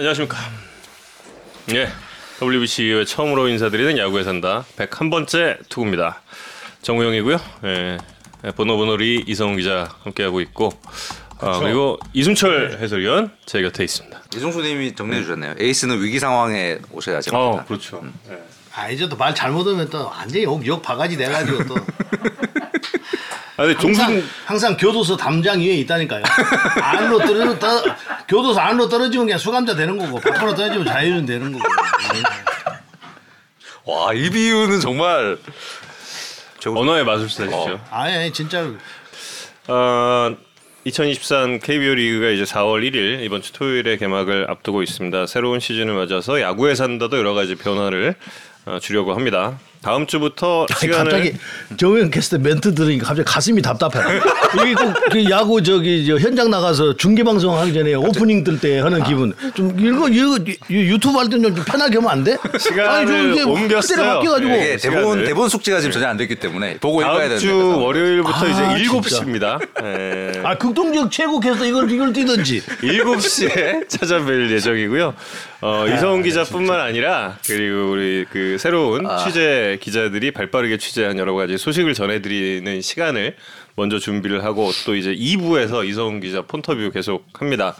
안녕하십니까. 예, WBC 처음으로 인사드리는 야구에 산다 101번째 투구입니다. 정우영이고요. 예, 번호 번호리 이성훈 기자 함께하고 있고 아, 그리고 이순철 해설위원 제 곁에 있습니다. 이종수님이 정리해 주셨네요. 에이스는 위기 상황에 오셔야지. 어, 그렇죠. 예. 아 이제 또 말 잘못하면 또 완전히 욕, 욕 바가지 돼가지고 또 아, 근데 항상, 종순 항상 교도소 담장 위에 있다니까요. 안으로 떨어 떠, 교도소 안으로 떨어지면 그냥 수감자 되는 거고 밖으로 떨어지면 자유인 되는 거고. 와, 이 비유는 정말 언어의 마술사시죠. 아니, 아니 진짜로 어, 2023 KBO 리그가 이제 4월 1일 이번 주 토요일에 개막을 앞두고 있습니다. 새로운 시즌을 맞아서 야구에 산다도 여러 가지 변화를 어, 주려고 합니다. 다음 주부터 아니, 시간을 갑자기 정우영 캐스터 멘트 들으니까 갑자기 가슴이 답답해. 이게 꼭그 야구 저기 저 현장 나가서 중계 방송 하기 전에 오프닝 뜰 때 하는 기분. 좀 이거 이거 유튜브 할 때는 좀 편하게 하면 안 돼? 시간을 좀 이렇게 옮겼어요. 바뀌어가지고 네, 이게 시간을. 대본 대본 숙지가 지금 전혀 안 됐기 때문에 보고 읽어야 다음 되는데. 주. 월요일부터 아, 이제 진짜. 7시입니다. 예. 아 극동적 최고 캐스터 이걸 이걸 뛰든지. 7 시에 찾아뵐 예정이고요. 어, 이성훈 기자뿐만 아니라 그리고 우리 그 새로운 취재 기자들이 발빠르게 취재한 여러 가지 소식을 전해드리는 시간을 먼저 준비를 하고 또 이제 2부에서 이성훈 기자 폰터뷰 계속 합니다.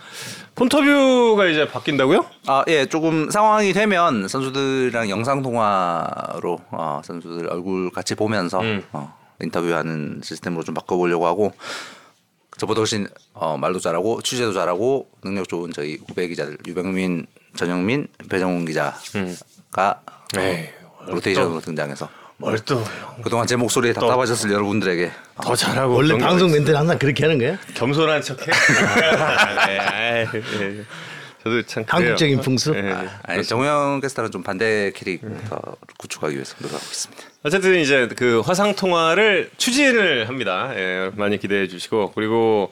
폰터뷰가 이제 바뀐다고요? 아, 예, 조금 상황이 되면 선수들이랑 영상 통화로 어, 선수들 얼굴 같이 보면서 음. 어, 인터뷰하는 시스템으로 좀 바꿔보려고 하고 저보다 훨씬 어, 말도 잘하고 취재도 잘하고 능력 좋은 저희 후배 기자들 유병민, 전영민, 배정훈 기자가 어, 에이, 로테이션으로 등장해서 뭘또 그동안 제 목소리에 답답하셨을 여러분들에게 더 잘하고 원래 방송 멘트는 항상 그렇게 하는 거예요? 겸손한 척해. 네, 예. 저도 참. 한국적인 풍습. 예. 아니 정우영 캐스터는 좀 반대 캐릭터 구축하기 위해서 노력하고 있습니다. 어쨌든 이제 그 화상 통화를 추진을 합니다. 예, 많이 기대해 주시고 그리고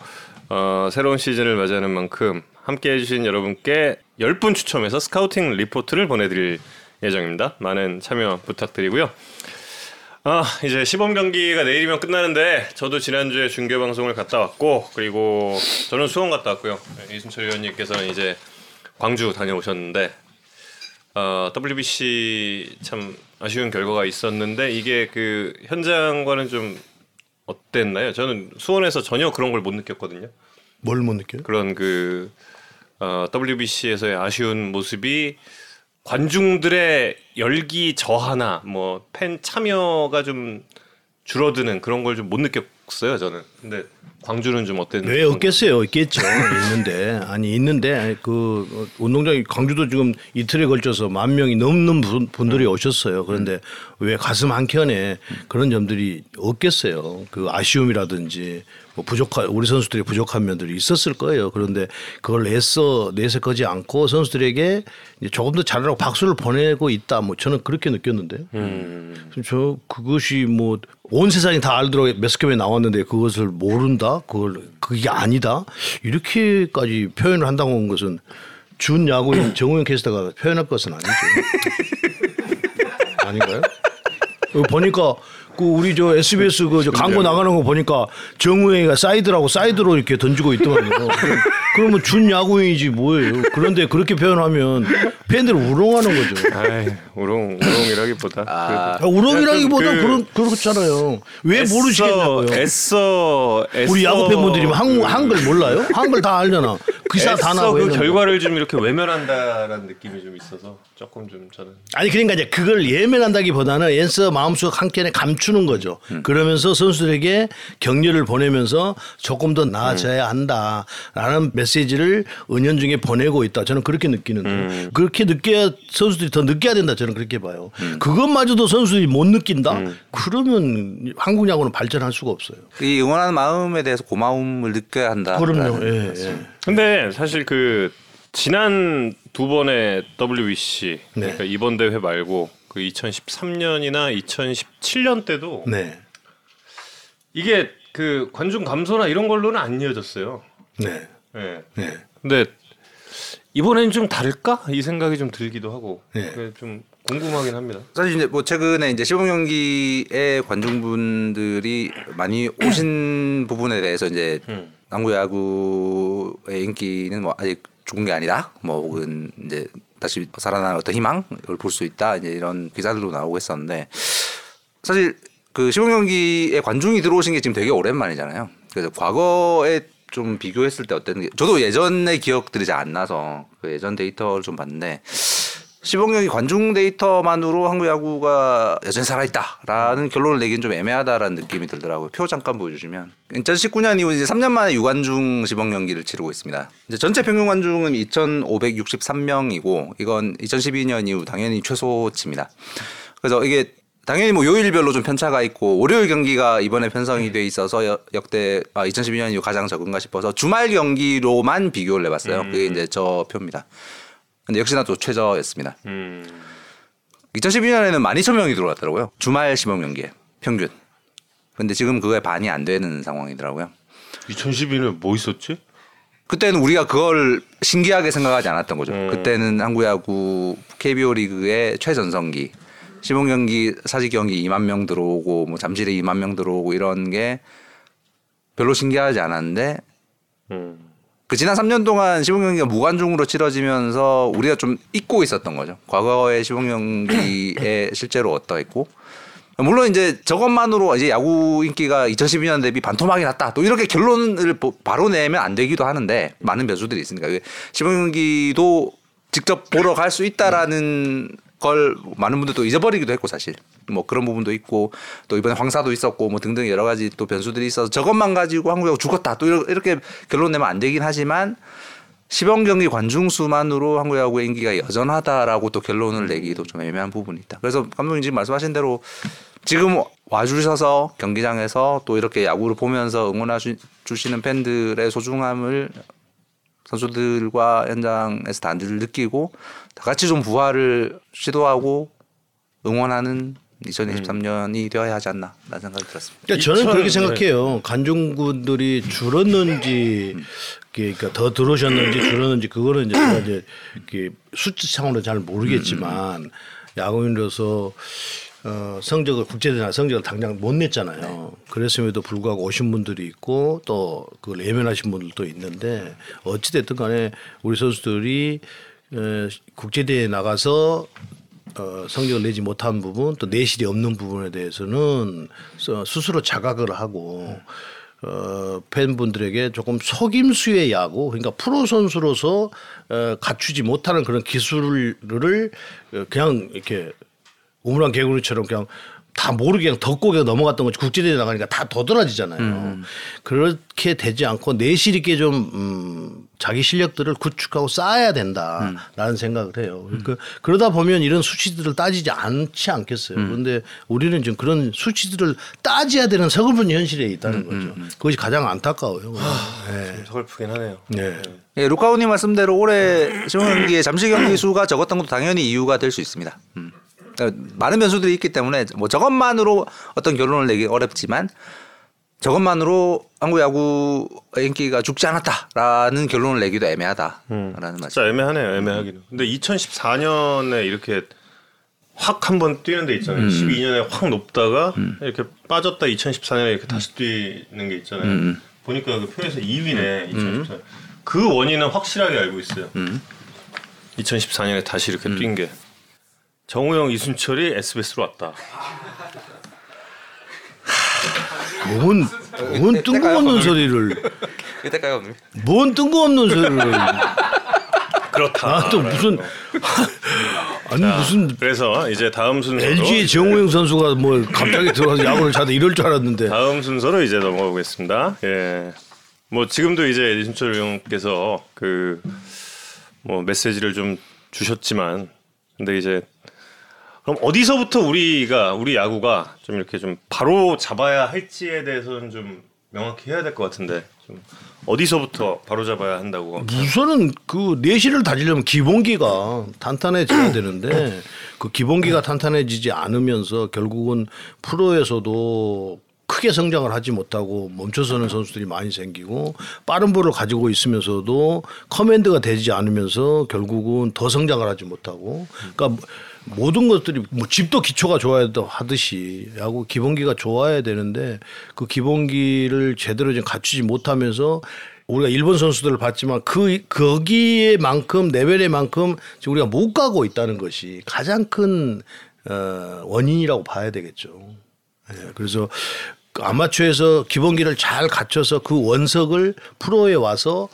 어, 새로운 시즌을 맞이하는 만큼 함께 해주신 여러분께 10분 추첨해서 scouting report를 보내드릴 예정입니다. 많은 참여 부탁드리고요. 아 이제 시범 경기가 내일이면 끝나는데 저도 지난주에 중계 방송을 갔다 왔고 그리고 저는 수원 갔다 왔고요. 예, 이순철 의원님께서는 이제 광주 다녀오셨는데 어, WBC 참 아쉬운 결과가 있었는데 이게 그 현장과는 좀 어땠나요? 저는 수원에서 전혀 그런 걸 못 느꼈거든요. 뭘 못 느껴요? 그런 그 어, WBC에서의 아쉬운 모습이 관중들의 열기 저하나 뭐 팬 참여가 좀 줄어드는 그런 걸 좀 못 느꼈어요 저는. 근데 광주는 좀 어땠는지. 왜 없겠어요? 있겠죠. 있는데 아니 있는데 그 어, 운동장이 광주도 지금 이틀에 걸쳐서 만 명이 넘는 분- 분들이 오셨어요. 그런데 왜 가슴 한 켠에 그런 점들이 없겠어요? 그 아쉬움이라든지 뭐 부족한 우리 선수들이 부족한 면들이 있었을 거예요. 그런데 그걸 애써 내색하지 않고 선수들에게 이제 조금 더 잘하라고 박수를 보내고 있다. 뭐 저는 그렇게 느꼈는데요. 그래서 저 그것이 뭐 온 세상이 다 알도록 매스컴에 나왔는데 그것을 모른다? 그걸 그게 아니다? 이렇게까지 표현을 한다고 한 것은 준 야구인 정우영 캐스터가 표현할 것은 아니죠. 아닌가요? 어, 보니까 그 우리 저 SBS 그 저 광고 나가는 거 보니까 정우영이가 사이드라고 사이드로 이렇게 던지고 있더만요. 그럼- 그러면 준 야구인이지 뭐예요? 그런데 그렇게 표현하면 팬들 우롱하는 거죠. 아이, 우롱 우롱이라기보다 아, 우롱이라기보다 그- 그런 그렇잖아요. 왜 애써- 모르시겠냐고요. 애써 애써 우리 야구 팬분들이 한, 한글 몰라요? 한글 다 알잖아. 기사 다 애써 나고 그. 결과를 좀 이렇게 외면한다라는 느낌이 좀 있어서 조금 좀 저는 아니 그러니까 이제 그걸 예면한다기보다는 앤서 마음속 한켠에 감추 는 거죠. 그러면서 선수들에게 격려를 보내면서 조금 더 나아져야 한다라는 메시지를 은연중에 보내고 있다. 저는 그렇게 느끼는데 그렇게 느껴야 선수들이 더 느껴야 된다. 저는 그렇게 봐요. 그것마저도 선수들이 못 느낀다. 그러면 한국 야구는 발전할 수가 없어요. 이 응원하는 마음에 대해서 고마움을 느껴야 한다. 그럼요. 예, 예. 근데 사실 그 지난 두 번의 WBC 네. 그러니까 이번 대회 말고 그 2013년이나 2017년 때도 네. 이게 그 관중 감소나 이런 걸로는 안 이어졌어요. 네. 예. 네. 근데 이번엔 좀 다를까 이 생각이 좀 들기도 하고 네. 좀 궁금하긴 합니다. 사실 이제 뭐 최근에 이제 시범 경기에 관중분들이 많이 오신 부분에 대해서 이제 음. 남구 야구의 인기는 뭐 아직 죽은 게 아니다. 뭐 혹은 이제 다시 살아나는 어떤 희망을 볼 수 있다. 이제 이런 기사들도 나오고 했었는데 사실 그 시범 경기에 관중이 들어오신 게 지금 되게 오랜만이잖아요. 그래서 과거에 좀 비교했을 때 어땠는지 저도 예전의 기억들이 잘 안 나서 그 예전 데이터를 좀 봤는데 시범 경기 관중 데이터만으로 한국 야구가 여전히 살아있다라는 결론을 내기는 좀 애매하다라는 느낌이 들더라고요. 표 잠깐 보여주시면 2019년 이후 이제 3년 만에 유관중 시범 경기를 치르고 있습니다. 이제 전체 평균 관중은 2,563명이고 이건 2012년 이후 당연히 최소치입니다. 그래서 이게 당연히 뭐 요일별로 좀 편차가 있고 월요일 경기가 이번에 편성이 돼 있어서 여- 역대 아, 2012년 이후 가장 적은가 싶어서 주말 경기로만 비교를 해봤어요. 그게 이제 저 표입니다. 근데 역시나 또 최저였습니다. 음. 2012년에는 12,000명이 들어왔더라고요. 주말 시범 경기에 평균. 근데 지금 그거에 반이 안 되는 상황이더라고요. 2012년 뭐 있었지? 그때는 우리가 그걸 신기하게 생각하지 않았던 거죠. 음. 그때는 한국 야구 KBO 리그의 최전성기 시범 경기 사직 경기 2만 명 들어오고 뭐 잠실에 2만 명 들어오고 이런 게 별로 신기하지 않았는데 음. 그 지난 3년 동안 시범 경기가 무관중으로 치러지면서 우리가 좀 잊고 있었던 거죠. 과거의 시범 경기에 실제로 어떠했고 물론 이제 저것만으로 이제 야구 인기가 2012년 대비 반토막이 났다. 또 이렇게 결론을 보- 바로 내면 안 되기도 하는데 많은 변수들이 있으니까 이게 시범 경기도 직접 보러 갈 수 있다라는 걸 많은 분들도 잊어버리기도 했고 사실 뭐 그런 부분도 있고 또 이번에 황사도 있었고 뭐 등등 여러 가지 또 변수들이 있어서 저것만 가지고 한국 야구 죽었다 또 이렇게 결론 내면 안 되긴 하지만 시범 경기 관중 수만으로 한국 야구의 인기가 여전하다라고 또 결론을 내기도 좀 애매한 부분이 있다. 그래서 감독님 지금 말씀하신 대로 지금 와주셔서 경기장에서 또 이렇게 야구를 보면서 응원해 주시는 팬들의 소중함을 선수들과 현장에서 다들 느끼고 다 같이 좀 부활을 시도하고 응원하는 2023년이 되어야 하지 않나 라는 생각이 들었습니다. 그러니까 저는 2000 그렇게 생각해요. 관중분들이 줄었는지 그러니까 더 들어오셨는지 줄었는지 그거는 이제 제가 이제 이렇게 수치상으로 잘 모르겠지만 야구인으로서 어, 성적을 국제대회 성적을 당장 못 냈잖아요. 그랬음에도 불구하고 오신 분들이 있고 또 그걸 예면하신 분들도 있는데 어찌 됐든 간에 우리 선수들이 에, 국제대회에 나가서 어, 성적을 내지 못한 부분 또 내실이 없는 부분에 대해서는 스- 스스로 자각을 하고 어, 팬분들에게 조금 속임수의 야구 그러니까 프로 선수로서 어, 갖추지 못하는 그런 기술을 어, 그냥 이렇게 우물안 개구리처럼 그냥 다 모르게 그냥 덮고 그냥 넘어갔던 거지 국제대회 나가니까 다 도드라지잖아요. 그렇게 되지 않고 내실 있게 좀 음, 자기 실력들을 구축하고 쌓아야 된다라는 생각을 해요. 그러니까 그러다 보면 이런 수치들을 따지지 않지 않겠어요. 그런데 우리는 지금 그런 수치들을 따져야 되는 서글픈 현실에 있다는 거죠. 그것이 가장 안타까워요. 네. 서글프긴 하네요. 네. 예, 루카우님 말씀대로 올해 경기의 잠시 경기 수가 적었던 것도 당연히 이유가 될 수 있습니다. 음. 많은 변수들이 있기 때문에 뭐 저것만으로 어떤 결론을 내기 어렵지만 저것만으로 한국 야구의 인기가 죽지 않았다라는 결론을 내기도 애매하다라는 말씀. 진짜 애매하네요. 애매하기는. 근데 2014년에 이렇게 확 한번 뛰는 데 있잖아요. 12년에 확 높다가 이렇게 빠졌다 2014년에 이렇게 다시 뛰는 게 있잖아요. 보니까 그 표에서 2위네. 2014년. 그 원인은 확실하게 알고 있어요. 2014년에 다시 이렇게 뛴 게. 정우영, 이순철이 SBS로 왔다. 뭔, 뭔 뜬금없는 소리를 없는. 뭔 뜬금없는 소리를 그렇다. 아 또 무슨 아니 무슨 그래서 이제 다음 순서로 LG의 정우영 선수가 뭐 갑자기 들어가서 야구를 잘다 이럴 줄 알았는데 다음 순서로 이제 넘어가 보겠습니다. 예. 뭐 지금도 이제 이순철 의원께서 그 뭐 메시지를 좀 주셨지만 근데 이제 그럼 어디서부터 우리가 우리 야구가 좀 이렇게 좀 바로 잡아야 할지에 대해서는 좀 명확히 해야 될 것 같은데 좀 어디서부터 바로 잡아야 한다고 우선은 그 내실을 다지려면 기본기가 탄탄해져야 되는데 그 기본기가 탄탄해지지 않으면서 결국은 프로에서도 크게 성장을 하지 못하고 멈춰서는 선수들이 많이 생기고 빠른 볼을 가지고 있으면서도 커맨드가 되지 않으면서 결국은 더 성장을 하지 못하고 그러니까 모든 것들이 뭐 집도 기초가 좋아야 하듯이 야구 기본기가 좋아야 되는데 그 기본기를 제대로 좀 갖추지 못하면서 우리가 일본 선수들을 봤지만 그 거기에만큼 레벨에만큼 지금 우리가 못 가고 있다는 것이 가장 큰 어, 원인이라고 봐야 되겠죠. 예, 그래서 그 아마추어에서 기본기를 잘 갖춰서 그 원석을 프로에 와서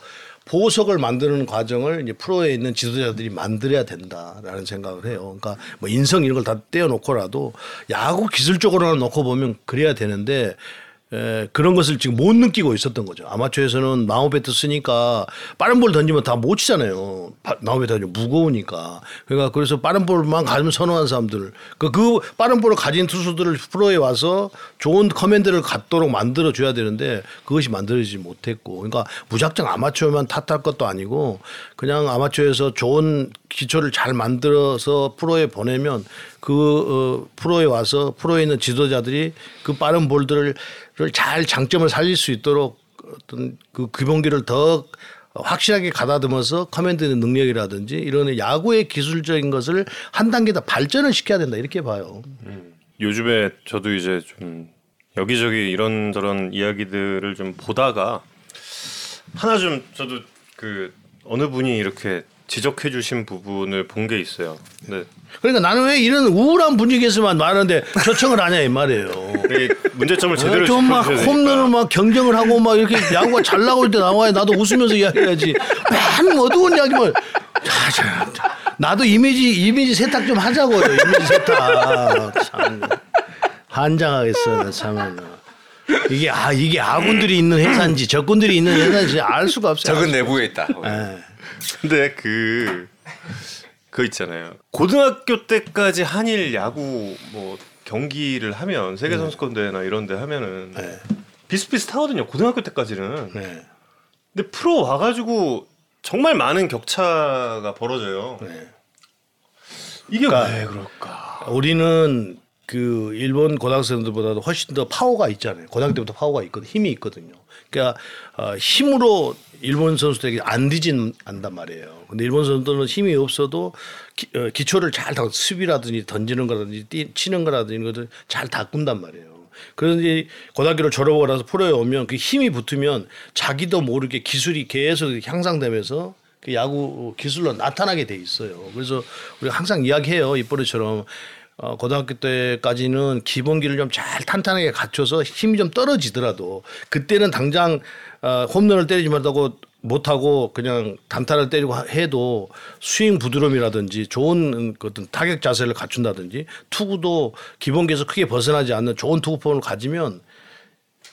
보석을 만드는 과정을 이제 프로에 있는 지도자들이 만들어야 된다라는 생각을 해요. 그러니까 뭐 인성 이런 걸 다 떼어놓고라도 야구 기술적으로는 놓고 보면 그래야 되는데 에, 그런 것을 지금 못 느끼고 있었던 거죠. 아마추어에서는 나무 배트 쓰니까 빠른 볼 던지면 다 못 치잖아요. 나무 배트가 무거우니까. 그러니까 그래서 빠른 볼만 가지면 선호하는 사람들. 그, 그 빠른 볼을 가진 투수들을 프로에 와서 좋은 command를 갖도록 만들어 줘야 되는데 그것이 만들어지지 못했고. 그러니까 무작정 아마추어만 탓할 것도 아니고 그냥 아마추어에서 좋은 기초를 잘 만들어서 프로에 보내면 그 어, 프로에 와서 프로에 있는 지도자들이 그 빠른 볼들을 잘 장점을 살릴 수 있도록 어떤 그 기본기를 더 확실하게 가다듬어서 command 능력이라든지 이런 야구의 기술적인 것을 한 단계 더 발전을 시켜야 된다 이렇게 봐요. 음. 요즘에 저도 이제 좀 여기저기 이런저런 이야기들을 좀 보다가 하나 좀 저도 그 어느 분이 이렇게 지적해 주신 부분을 본 게 있어요. 네. 그러니까 나는 왜 이런 우울한 분위기에서만 말하는데 초청을 하냐 이 말이에요. 네, 문제점을 제대로 어, 좀막 홈런을 막 경쟁을 하고 막 이렇게 야구가 잘 나올 때 나와야 나도 웃으면서 이야기해야지. 맨 어두운 이야기만. 자, 자, 나도 이미지 이미지 세탁 좀 하자고요. 이미지 세탁. 참 한장하겠어 참. 이게 아 이게 아군들이 있는 회사인지 적군들이 있는 회사인지 알 수가 없어요. 적은 내부에 있다. 네. 근데 그, 그 있잖아요. 고등학교 때까지 한일 야구 뭐 경기를 하면 세계 네. 선수권 대회나 이런 데 하면은 네. 비슷비슷하거든요. 고등학교 때까지는. 네. 근데 프로 와가지고 정말 많은 격차가 벌어져요. 네. 이게 그러니까 왜 그럴까? 우리는 그 일본 고등학생들보다도 훨씬 더 파워가 있잖아요. 고등학교 때부터 파워가 있거든, 힘이 있거든요. 그러니까 어, 힘으로 일본 선수들에게 안 뒤진 않단 말이에요. 근데 일본 선수들은 힘이 없어도 기, 어, 기초를 잘 다, 수비라든지 던지는 거라든지 뛰, 치는 거라든지 이런 것들 잘 다꾼단 말이에요. 그런데 고등학교를 졸업하고 나서 프로에 오면 그 힘이 붙으면 자기도 모르게 기술이 계속 향상되면서 그 야구 기술로 나타나게 돼 있어요. 그래서 우리가 항상 이야기해요. 이번에처럼 어, 고등학교 때까지는 기본기를 좀 잘 탄탄하게 갖춰서 힘이 좀 떨어지더라도 그때는 당장 어, 홈런을 때리지 못하고 못하고 그냥 단타를 때리고 해도 스윙 부드러움이라든지 좋은 그 어떤 타격 자세를 갖춘다든지 투구도 기본기에서 크게 벗어나지 않는 좋은 투구 폼을 가지면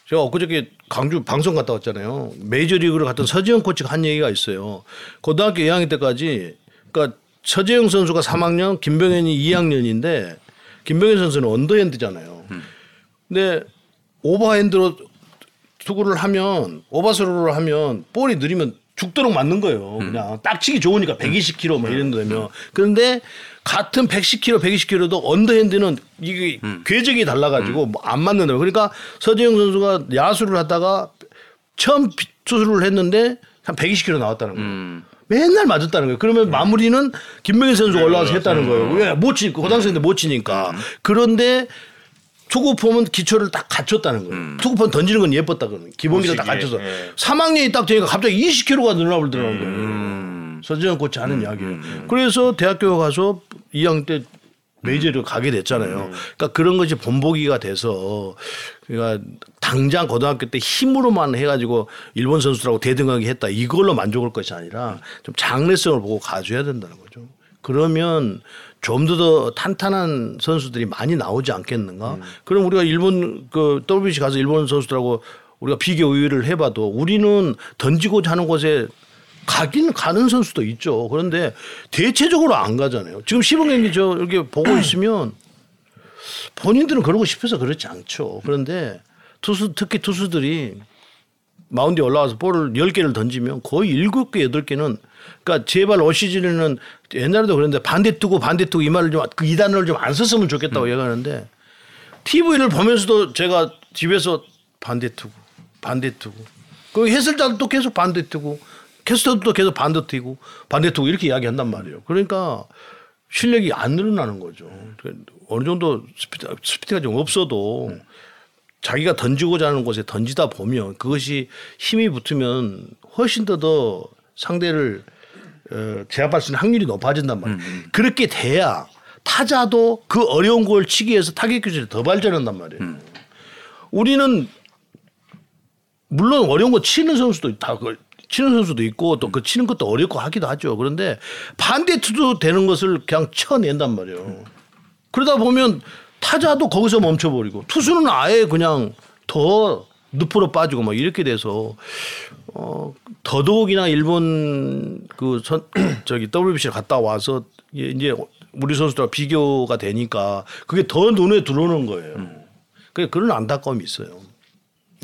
제가 엊그저께 광주 방송 갔다 왔잖아요. 메이저리그를 갔던 서재응 코치가 한 얘기가 있어요. 고등학교 2학년 때까지 그러니까 서재응 선수가 3학년, 김병현이 2학년인데 김병현 선수는 언더핸드잖아요. 근데 오버핸드로 투구를 하면 오버스로를 하면 볼이 느리면 죽도록 맞는 거예요. 그냥 딱 치기 좋으니까 120km 뭐 이런 데 되면. 그런데 같은 110km, 120km도 언더핸드는 이게 음. 궤적이 달라가지고 음. 뭐안 맞는다. 그러니까 서재영 선수가 야수를 하다가 처음 투수를 했는데 한 120km 나왔다는 거예요. 음. 맨날 맞았다는 거예요. 그러면 마무리는 김명희 선수가 올라와서 했다는 거예요. 왜? 못 치니까. 고등학생인데 못 치니까. 그런데 투구 폼은 기초를 딱 갖췄다는 거예요. 음. 투구 폼 던지는 건 예뻤다 그러는 기본기를 딱 갖춰서 예. 3학년이 딱 되니까 갑자기 20kg가 늘어나 버리더라는 거예요. 음. 서지현 코치 하는 음. 이야기예요. 음. 그래서 대학교 가서 2학년 때 메이저를 가게 됐잖아요. 음. 그러니까 그런 것이 본보기가 돼서 그러니까 당장 고등학교 때 힘으로만 해가지고 일본 선수라고 대등하게 했다 이걸로 만족할 것이 아니라 좀 장래성을 보고 가져야 된다는 거죠. 그러면 좀 더 탄탄한 선수들이 많이 나오지 않겠는가? 음. 그럼 우리가 일본 그 WBC 가서 일본 선수들하고 우리가 비교 의회를 해봐도 우리는 던지고자 하는 곳에 가긴 가는 선수도 있죠. 그런데 대체적으로 안 가잖아요. 지금 시범 경기 저 이렇게 보고 있으면 본인들은 그러고 싶어서 그렇지 않죠. 그런데 투수 특히 투수들이 마운드에 올라와서 볼을 10개를 던지면 거의 7개, 8개는 그러니까 제발 올 시즌에는 옛날에도 그랬는데 반대 뜨고 반대 뜨고 이 말을 좀그 이단어를 좀안 썼으면 좋겠다고 음. 얘기하는데 TV를 보면서도 제가 집에서 반대 뜨고 반대 뜨고 그 해설자도 계속 반대 뜨고 캐스터도 계속 반대 뜨고 반대 뜨고 이렇게 이야기한단 말이에요. 그러니까 실력이 안 늘어나는 거죠. 어느 정도 스피드, 스피드가 좀 없어도 자기가 던지고자 하는 곳에 던지다 보면 그것이 힘이 붙으면 훨씬 더더 상대를 어, 제압할 수 있는 확률이 높아진단 말이에요. 그렇게 돼야 타자도 그 어려운 걸 치기 위해서 타격 기술이 더 발전한단 말이에요. 우리는 물론 어려운 거 치는 선수도 다 그 치는 선수도 있고 또 그 치는 것도 어렵고 하기도 하죠. 그런데 반대 투도 되는 것을 그냥 쳐낸단 말이에요. 그러다 보면 타자도 거기서 멈춰버리고 투수는 아예 그냥 더 늪으로 빠지고 막 이렇게 돼서 어 더더욱이나 일본 그 선 저기 WBC를 갔다 와서 이제 우리 선수들과 비교가 되니까 그게 더 눈에 들어오는 거예요. 그 그런 안타까움이 있어요.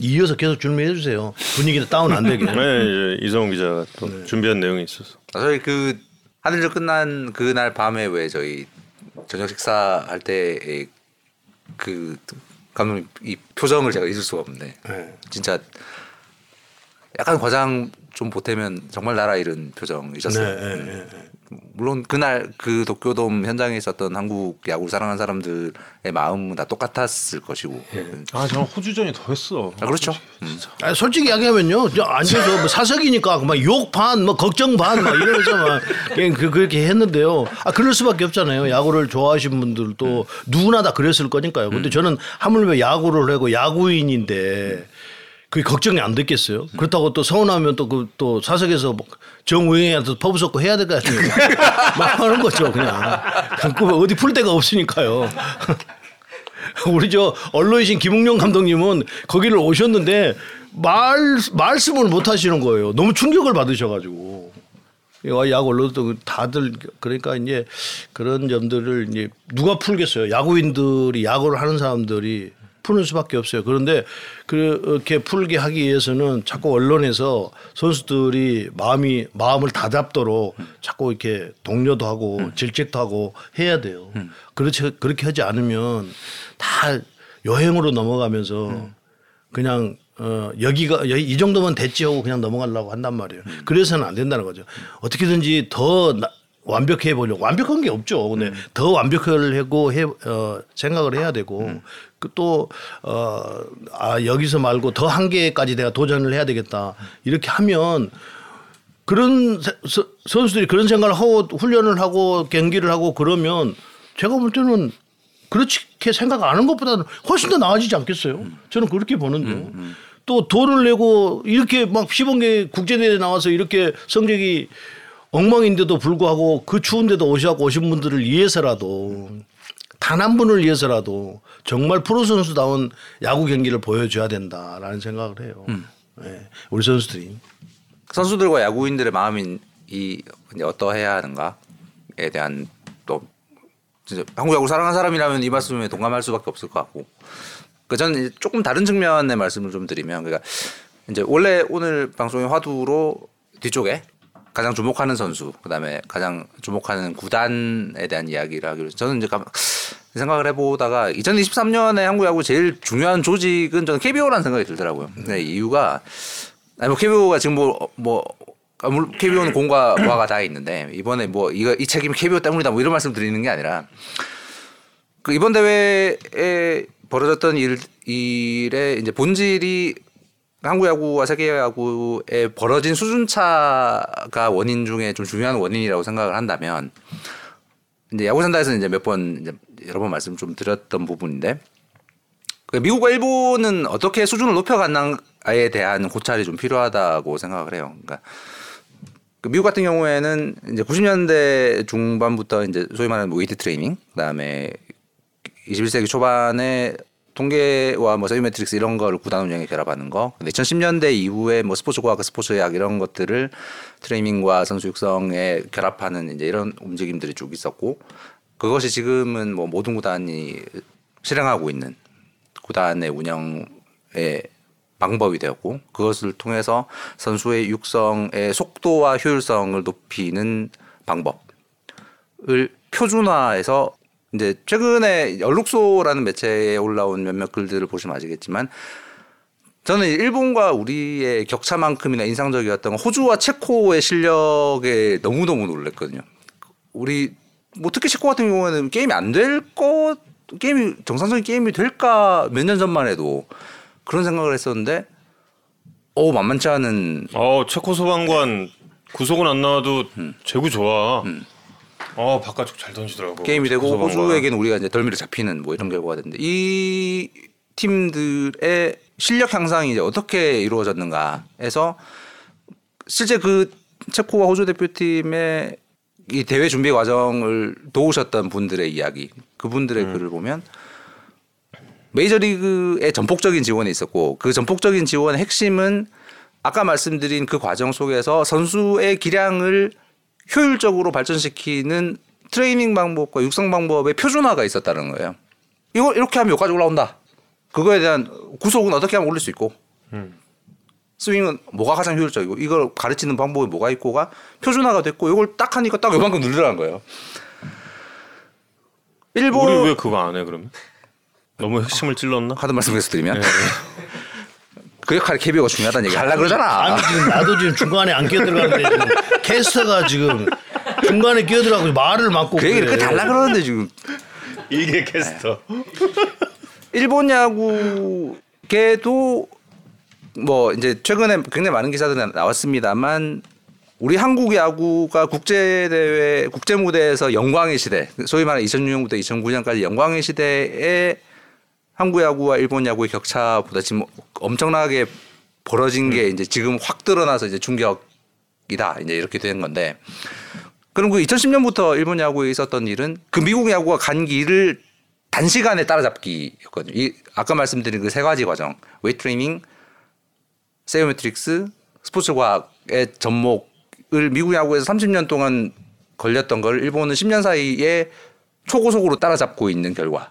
이어서 계속 준비해 주세요. 분위기가 다운 안 되게. 네, 이제 이성훈 기자가 또 네. 준비한 내용이 있어서. 아, 저희 그 하늘전 끝난 그날 밤에 왜 저희 저녁 식사 할 때의 그 감독님 이 표정을 제가 잊을 수가 없네. 네. 진짜 약간 과장 좀 보태면 정말 나라 잃은 표정이셨어요. 네, 네, 네. 물론 그날 그 도쿄돔 현장에 있었던 한국 야구를 사랑하는 사람들의 마음은 다 똑같았을 것이고. 아 저는 호주전이 더 했어. 아, 그렇죠. 음. 아니, 솔직히 이야기하면요. 저 앉아서 뭐 사석이니까 막욕 반, 뭐 걱정 반, 막 이러면서 막 그냥 그, 그렇게 했는데요. 아, 그럴 수밖에 없잖아요. 야구를 좋아하시는 분들도 누구나 다 그랬을 거니까요. 근데 저는 하물며 야구를 하고 야구인인데 그게 걱정이 안 됐겠어요. 그렇다고 또 서운하면 또 그 또 사석에서 뭐 정우영한테 퍼부 섞고 해야 될 거 아닙니까? 막 하는 거죠, 그냥. 그 어디 풀 데가 없으니까요. 우리 저 언론이신 김웅룡 감독님은 거기를 오셨는데 말 말씀을 못 하시는 거예요. 너무 충격을 받으셔가지고. 야구 언론도 다들 그러니까 이제 그런 점들을 이제 누가 풀겠어요. 야구인들이 야구를 하는 사람들이 푸는 수밖에 없어요. 그런데 그렇게 풀게 하기 위해서는 자꾸 언론에서 선수들이 마음이 마음을 다잡도록 자꾸 이렇게 독려도 하고 질책도 하고 해야 돼요. 그렇지 그렇게 하지 않으면 다 여행으로 넘어가면서 그냥 어 여기가 여기 이 정도면 됐지 하고 그냥 넘어가려고 한단 말이에요. 그래서는 안 된다는 거죠. 어떻게든지 더 나- 완벽해 보려고 완벽한 게 없죠. 근데 더 완벽하려고 해 어, 생각을 해야 되고 그 또 어 아 여기서 말고 더 한계까지 내가 도전을 해야 되겠다 이렇게 하면 그런 세- 서- 선수들이 그런 생각을 하고 훈련을 하고 경기를 하고 그러면 제가 볼 때는 그렇게 생각 안 하는 것보다는 훨씬 더 나아지지 않겠어요? 저는 그렇게 보는데요. 또 돈을 내고 이렇게 막 시범 계 국제대회 나와서 이렇게 성적이 엉망인데도 불구하고 그 추운데도 오셔갖고 오신 분들을 위해서라도 단 한 분을 위해서라도 정말 프로 선수다운 야구 경기를 보여줘야 된다라는 생각을 해요. 네. 우리 선수들이. 선수들과 야구인들의 마음이 이 어떠해야 하는가에 대한 또 진짜 한국 야구 사랑하는 사람이라면 이 말씀에 동감할 수밖에 없을 것 같고 그 저는 이제 조금 다른 측면의 말씀을 좀 드리면 그러니까 이제 원래 오늘 방송의 화두로 뒤쪽에 가장 주목하는 선수 그다음에 가장 주목하는 구단에 대한 이야기를 하기로 저는 이제 가- 생각을 해보다가 2023년에 한국 야구 제일 중요한 조직은 저는 KBO라는 생각이 들더라고요. 근데 이유가 아니 뭐 KBO가 지금 뭐뭐 KBO는 공과 과가 다 있는데 이번에 뭐 이거 이 책임이 KBO 때문이다 뭐 이런 말씀 드리는 게 아니라 그 이번 대회에 벌어졌던 일 일의 이제 본질이 한국 야구와 세계 야구에 벌어진 수준 차가 원인 중에 좀 중요한 원인이라고 생각을 한다면 이제 야구 산다에서 이제 몇 번 여러 번 말씀 좀 드렸던 부분인데 그 미국과 일본은 어떻게 수준을 높여갔나에 대한 고찰이 좀 필요하다고 생각을 해요. 그러니까 그 미국 같은 경우에는 이제 90년대 중반부터 이제 소위 말하는 뭐 웨이트 트레이닝, 그다음에 21세기 초반에 통계와 뭐 sabermetrics 이런 거를 구단 운영에 결합하는 거. 근데 2010년대 이후에 뭐 스포츠 과학, 스포츠 의학 이런 것들을 트레이닝과 선수 육성에 결합하는 이제 이런 움직임들이 쭉 있었고 그것이 지금은 뭐 모든 구단이 실행하고 있는 구단의 운영의 방법이 되었고 그것을 통해서 선수의 육성의 속도와 효율성을 높이는 방법을 표준화해서 이제 최근에 연룩소라는 매체에 올라온 몇몇 글들을 보시면 아시겠지만 저는 일본과 우리의 격차만큼이나 인상적이었던 건 호주와 체코의 실력에 너무너무 놀랐거든요. 우리 뭐 특히 체코 같은 경우에는 게임이 안 될 것 게임이 정상적인 게임이 될까 몇 년 전만 해도 그런 생각을 했었는데 오 만만치 않은 어 체코 소방관 구속은 안 나와도 제구 좋아. 어 바깥쪽 잘 던지더라고. 게임이 되고. 호주에게는 우리가 이제 덜미를 잡히는 뭐 이런 결과가 됐는데 이 팀들의 실력 향상이 이제 어떻게 이루어졌는가에서 실제 그 체코와 호주 대표팀의 이 대회 준비 과정을 도우셨던 분들의 이야기, 그분들의 글을 보면 메이저리그의 전폭적인 지원이 있었고 그 전폭적인 지원의 핵심은 아까 말씀드린 그 과정 속에서 선수의 기량을 효율적으로 발전시키는 트레이닝 방법과 육성 방법의 표준화가 있었다는 거예요. 이거 이렇게 하면 여기까지 올라온다. 그거에 대한 구속은 어떻게 하면 올릴 수 있고 스윙은 뭐가 가장 효율적이고 이걸 가르치는 방법이 뭐가 있고가 표준화가 됐고 이걸 딱 하니까 딱 요만큼 늘어난 거예요. 일본 우리 왜 그거 안 해 그러면? 너무 핵심을 찔렀나? 하던 말씀 계속 드리면 그 역할이 KBO가 중요하다는 얘기 하려 그러잖아. 아니 지금 나도 지금 중간에 안 끼어들어가는데 지금 캐스터가 지금 중간에 끼어들어가고 말을 막고 그 얘기를 그래. 그 달라 그러는데 지금 일개 캐스터. 일본 야구계도 뭐 이제 최근에 굉장히 많은 기사들이 나왔습니다만 우리 한국 야구가 국제 대회 국제 무대에서 영광의 시대 소위 말하는 2006년부터 2009년까지 영광의 시대에 한국 야구와 일본 야구의 격차보다 지금 엄청나게 벌어진 게 이제 지금 확 드러나서 이제 충격이다 이제 이렇게 된 건데 그럼 그 2010년부터 일본 야구에 있었던 일은 그 미국 야구가 간 길을 단시간에 따라잡기였거든요. 이 아까 말씀드린 그 세 가지 과정, 웨이트 트레이닝, sabermetrics, 스포츠 과학의 접목을 미국 야구에서 30년 동안 걸렸던 걸 일본은 10년 사이에 초고속으로 따라잡고 있는 결과.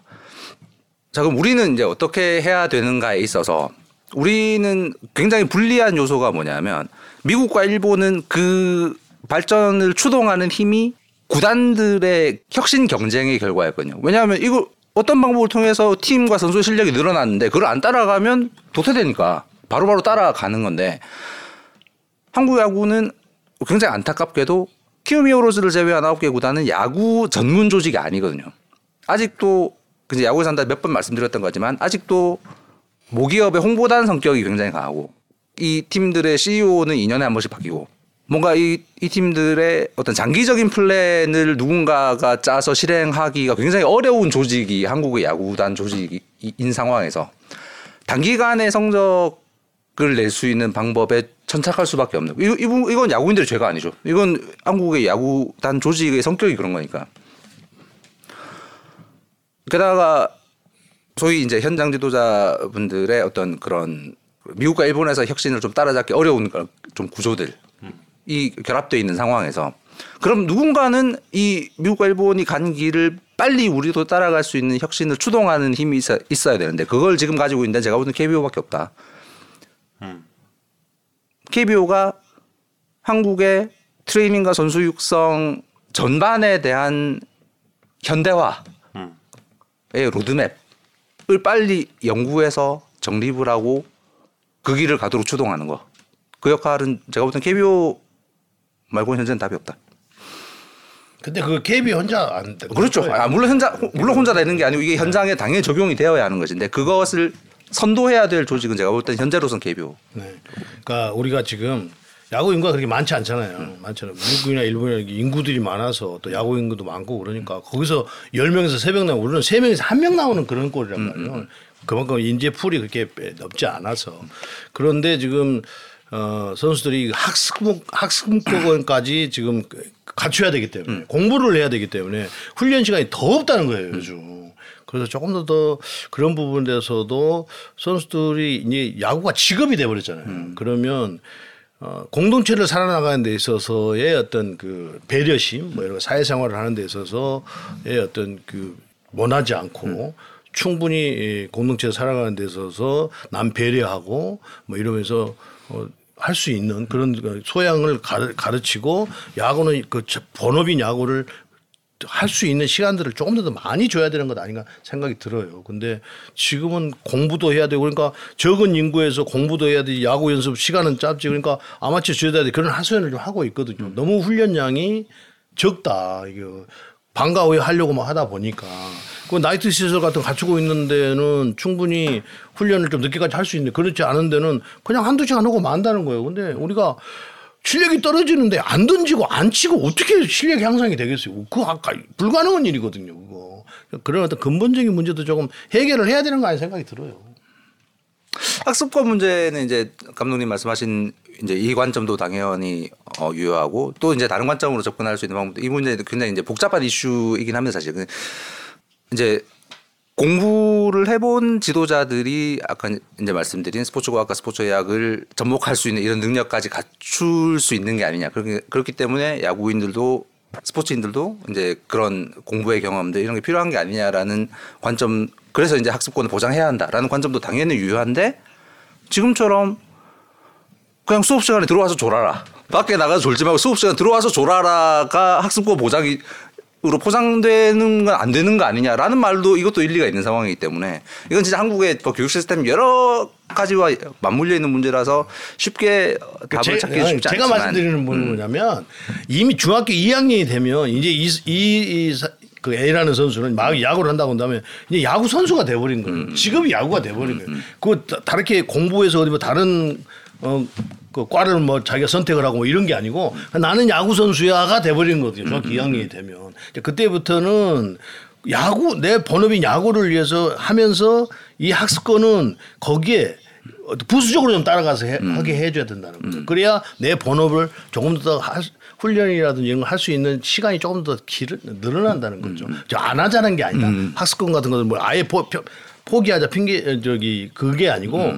자 그럼 우리는 이제 어떻게 해야 되는가에 있어서 우리는 굉장히 불리한 요소가 뭐냐면 미국과 일본은 그 발전을 추동하는 힘이 구단들의 혁신 경쟁의 결과였거든요. 왜냐하면 이거 어떤 방법을 통해서 팀과 선수의 실력이 늘어났는데 그걸 안 따라가면 도태되니까 바로 바로 따라가는 건데 한국 야구는 굉장히 안타깝게도 키움이 오로즈를 제외한 아홉 개 구단은 야구 전문 조직이 아니거든요. 아직도 그 야구에 산다 몇 번 말씀드렸던 거지만 아직도 모기업의 홍보단 성격이 굉장히 강하고 이 팀들의 CEO는 2년에 한 번씩 바뀌고 뭔가 이, 이 팀들의 어떤 장기적인 플랜을 누군가가 짜서 실행하기가 굉장히 어려운 조직이 한국의 야구단 조직인 상황에서 단기간에 성적을 낼 수 있는 방법에 천착할 수밖에 없는 이거 이건 야구인들의 죄가 아니죠. 이건 한국의 야구단 조직의 성격이 그런 거니까. 게다가 소위 이제 현장 지도자분들의 어떤 그런 미국과 일본에서 혁신을 좀 따라잡기 어려운 그런 좀 구조들. 이 결합되어 있는 상황에서. 그럼 누군가는 이 미국과 일본이 간 길을 빨리 우리도 따라갈 수 있는 혁신을 추동하는 힘이 있어, 있어야 되는데 그걸 지금 가지고 있는데 제가 보는 KBO밖에 없다. KBO가 한국의 트레이닝과 선수 육성 전반에 대한 현대화의 로드맵을 빨리 연구해서 정립을 하고 그 길을 가도록 추동하는 거. 그 역할은 제가 볼 땐 KBO 말고는 현재는 답이 없다. 근데 그 KB 혼자 안 돼. 그렇죠. 아, 물론 혼자 물론 혼자 되는 게 아니고 이게 현장에 당연히 적용이 되어야 하는 것인데 그것을 선도해야 될 조직은 제가 볼땐 현재로선 KBO. 네. 그러니까 우리가 지금 야구 인구가 그렇게 많지 않잖아요. 많잖아요. 미국이나 일본이나 인구들이 많아서 또 야구 인구도 많고 그러니까 거기서 10명에서 3명 나오고 우리는 3명에서 1명 나오는 그런 꼴이란 말이에요. 그만큼 인재 풀이 그렇게 넓지 않아서. 그런데 지금 어, 선수들이 학습, 학습권까지 지금 갖춰야 되기 때문에 공부를 해야 되기 때문에 훈련 시간이 더 없다는 거예요, 요즘. 그래서 조금 더 더 그런 부분에서도 선수들이 이제 야구가 직업이 돼버렸잖아요. 그러면 어, 공동체를 살아나가는 데 있어서의 어떤 그 배려심, 뭐 이런 사회생활을 하는 데 있어서의 어떤 그 원하지 않고 충분히 이 공동체를 살아가는 데 있어서 남 배려하고 뭐 이러면서 어, 할 수 있는 그런 그 소양을 가르, 가르치고 야구는 그 저- 본업인 야구를 할 수 있는 시간들을 조금 더 많이 줘야 되는 것 아닌가 생각이 들어요. 근데 지금은 공부도 해야 되고 그러니까 적은 인구에서 공부도 해야 돼 야구 연습 시간은 짧지 그러니까 아마추어 줘야 돼 그런 하소연을 좀 하고 있거든요. 너무 훈련량이 적다. 이거 방과 후에 하려고 막 하다 보니까 그 나이트 시설 같은 거 갖추고 있는 데는 충분히 훈련을 좀 늦게까지 할 수 있는데 그렇지 않은 데는 그냥 한두 시간 하고 만다는 거예요. 근데 우리가 실력이 떨어지는데 안 던지고 안 치고 어떻게 실력 향상이 되겠어요? 그거 아까 불가능한 일이거든요. 그거. 그런 어떤 근본적인 문제도 조금 해결을 해야 되는 거 아니 생각이 들어요. 학습권 문제는 이제 감독님 말씀하신 이제 이 관점도 당연히 어, 유효하고 또 이제 다른 관점으로 접근할 수 있는 방법도 이 문제는 굉장히 이제 복잡한 이슈이긴 합니다 사실. 이제 공부를 해본 지도자들이 아까 이제 말씀드린 스포츠과학과 스포츠의학을 접목할 수 있는 이런 능력까지 갖출 수 있는 게 아니냐. 그렇기, 그렇기 때문에 야구인들도 스포츠인들도 이제 그런 공부의 경험들 이런 게 필요한 게 아니냐라는 관점 그래서 이제 학습권을 보장해야 한다라는 관점도 당연히 유효한데 지금처럼 그냥 수업 시간에 들어와서 졸아라. 밖에 나가서 졸지 말고 수업 시간 들어와서 졸아라가 학습권 보장이 으로 포장되는 건 안 되는 거 아니냐라는 말도 이것도 일리가 있는 상황이기 때문에 이건 진짜 한국의 뭐 교육 시스템 여러 가지와 맞물려 있는 문제라서 쉽게 답을 제, 찾기 쉽지 제가 않지만 말씀드리는 건 뭐냐면 이미 중학교 2학년이 되면 이제 이, 이, 이 사- 그 A라는 선수는 막 야구를 한다고 한다면 이제 야구 선수가 돼버린 거예요. 직업이 야구가 돼버린 거예요. 그 다- 다르게 공부해서 어디 뭐 다른 어, 그 과를 뭐 자기가 선택을 하고 뭐 이런 게 아니고 나는 야구 선수야가 돼버린 거거든요. 중학교 2학년이 되면 그때부터는 야구 내 본업인 야구를 위해서 하면서 이 학습권은 거기에 부수적으로 좀 따라가서 해, 하게 해줘야 된다는 거죠. 그래야 내 본업을 조금 더 할- 훈련이라든지 이런 거할수 있는 시간이 조금 더 길, 늘어난다는 거죠. 저안 하자는 게 아니다. 학습권 같은 거는 뭐 아예 포, 표- 포기하자 핑계 저기 그게 아니고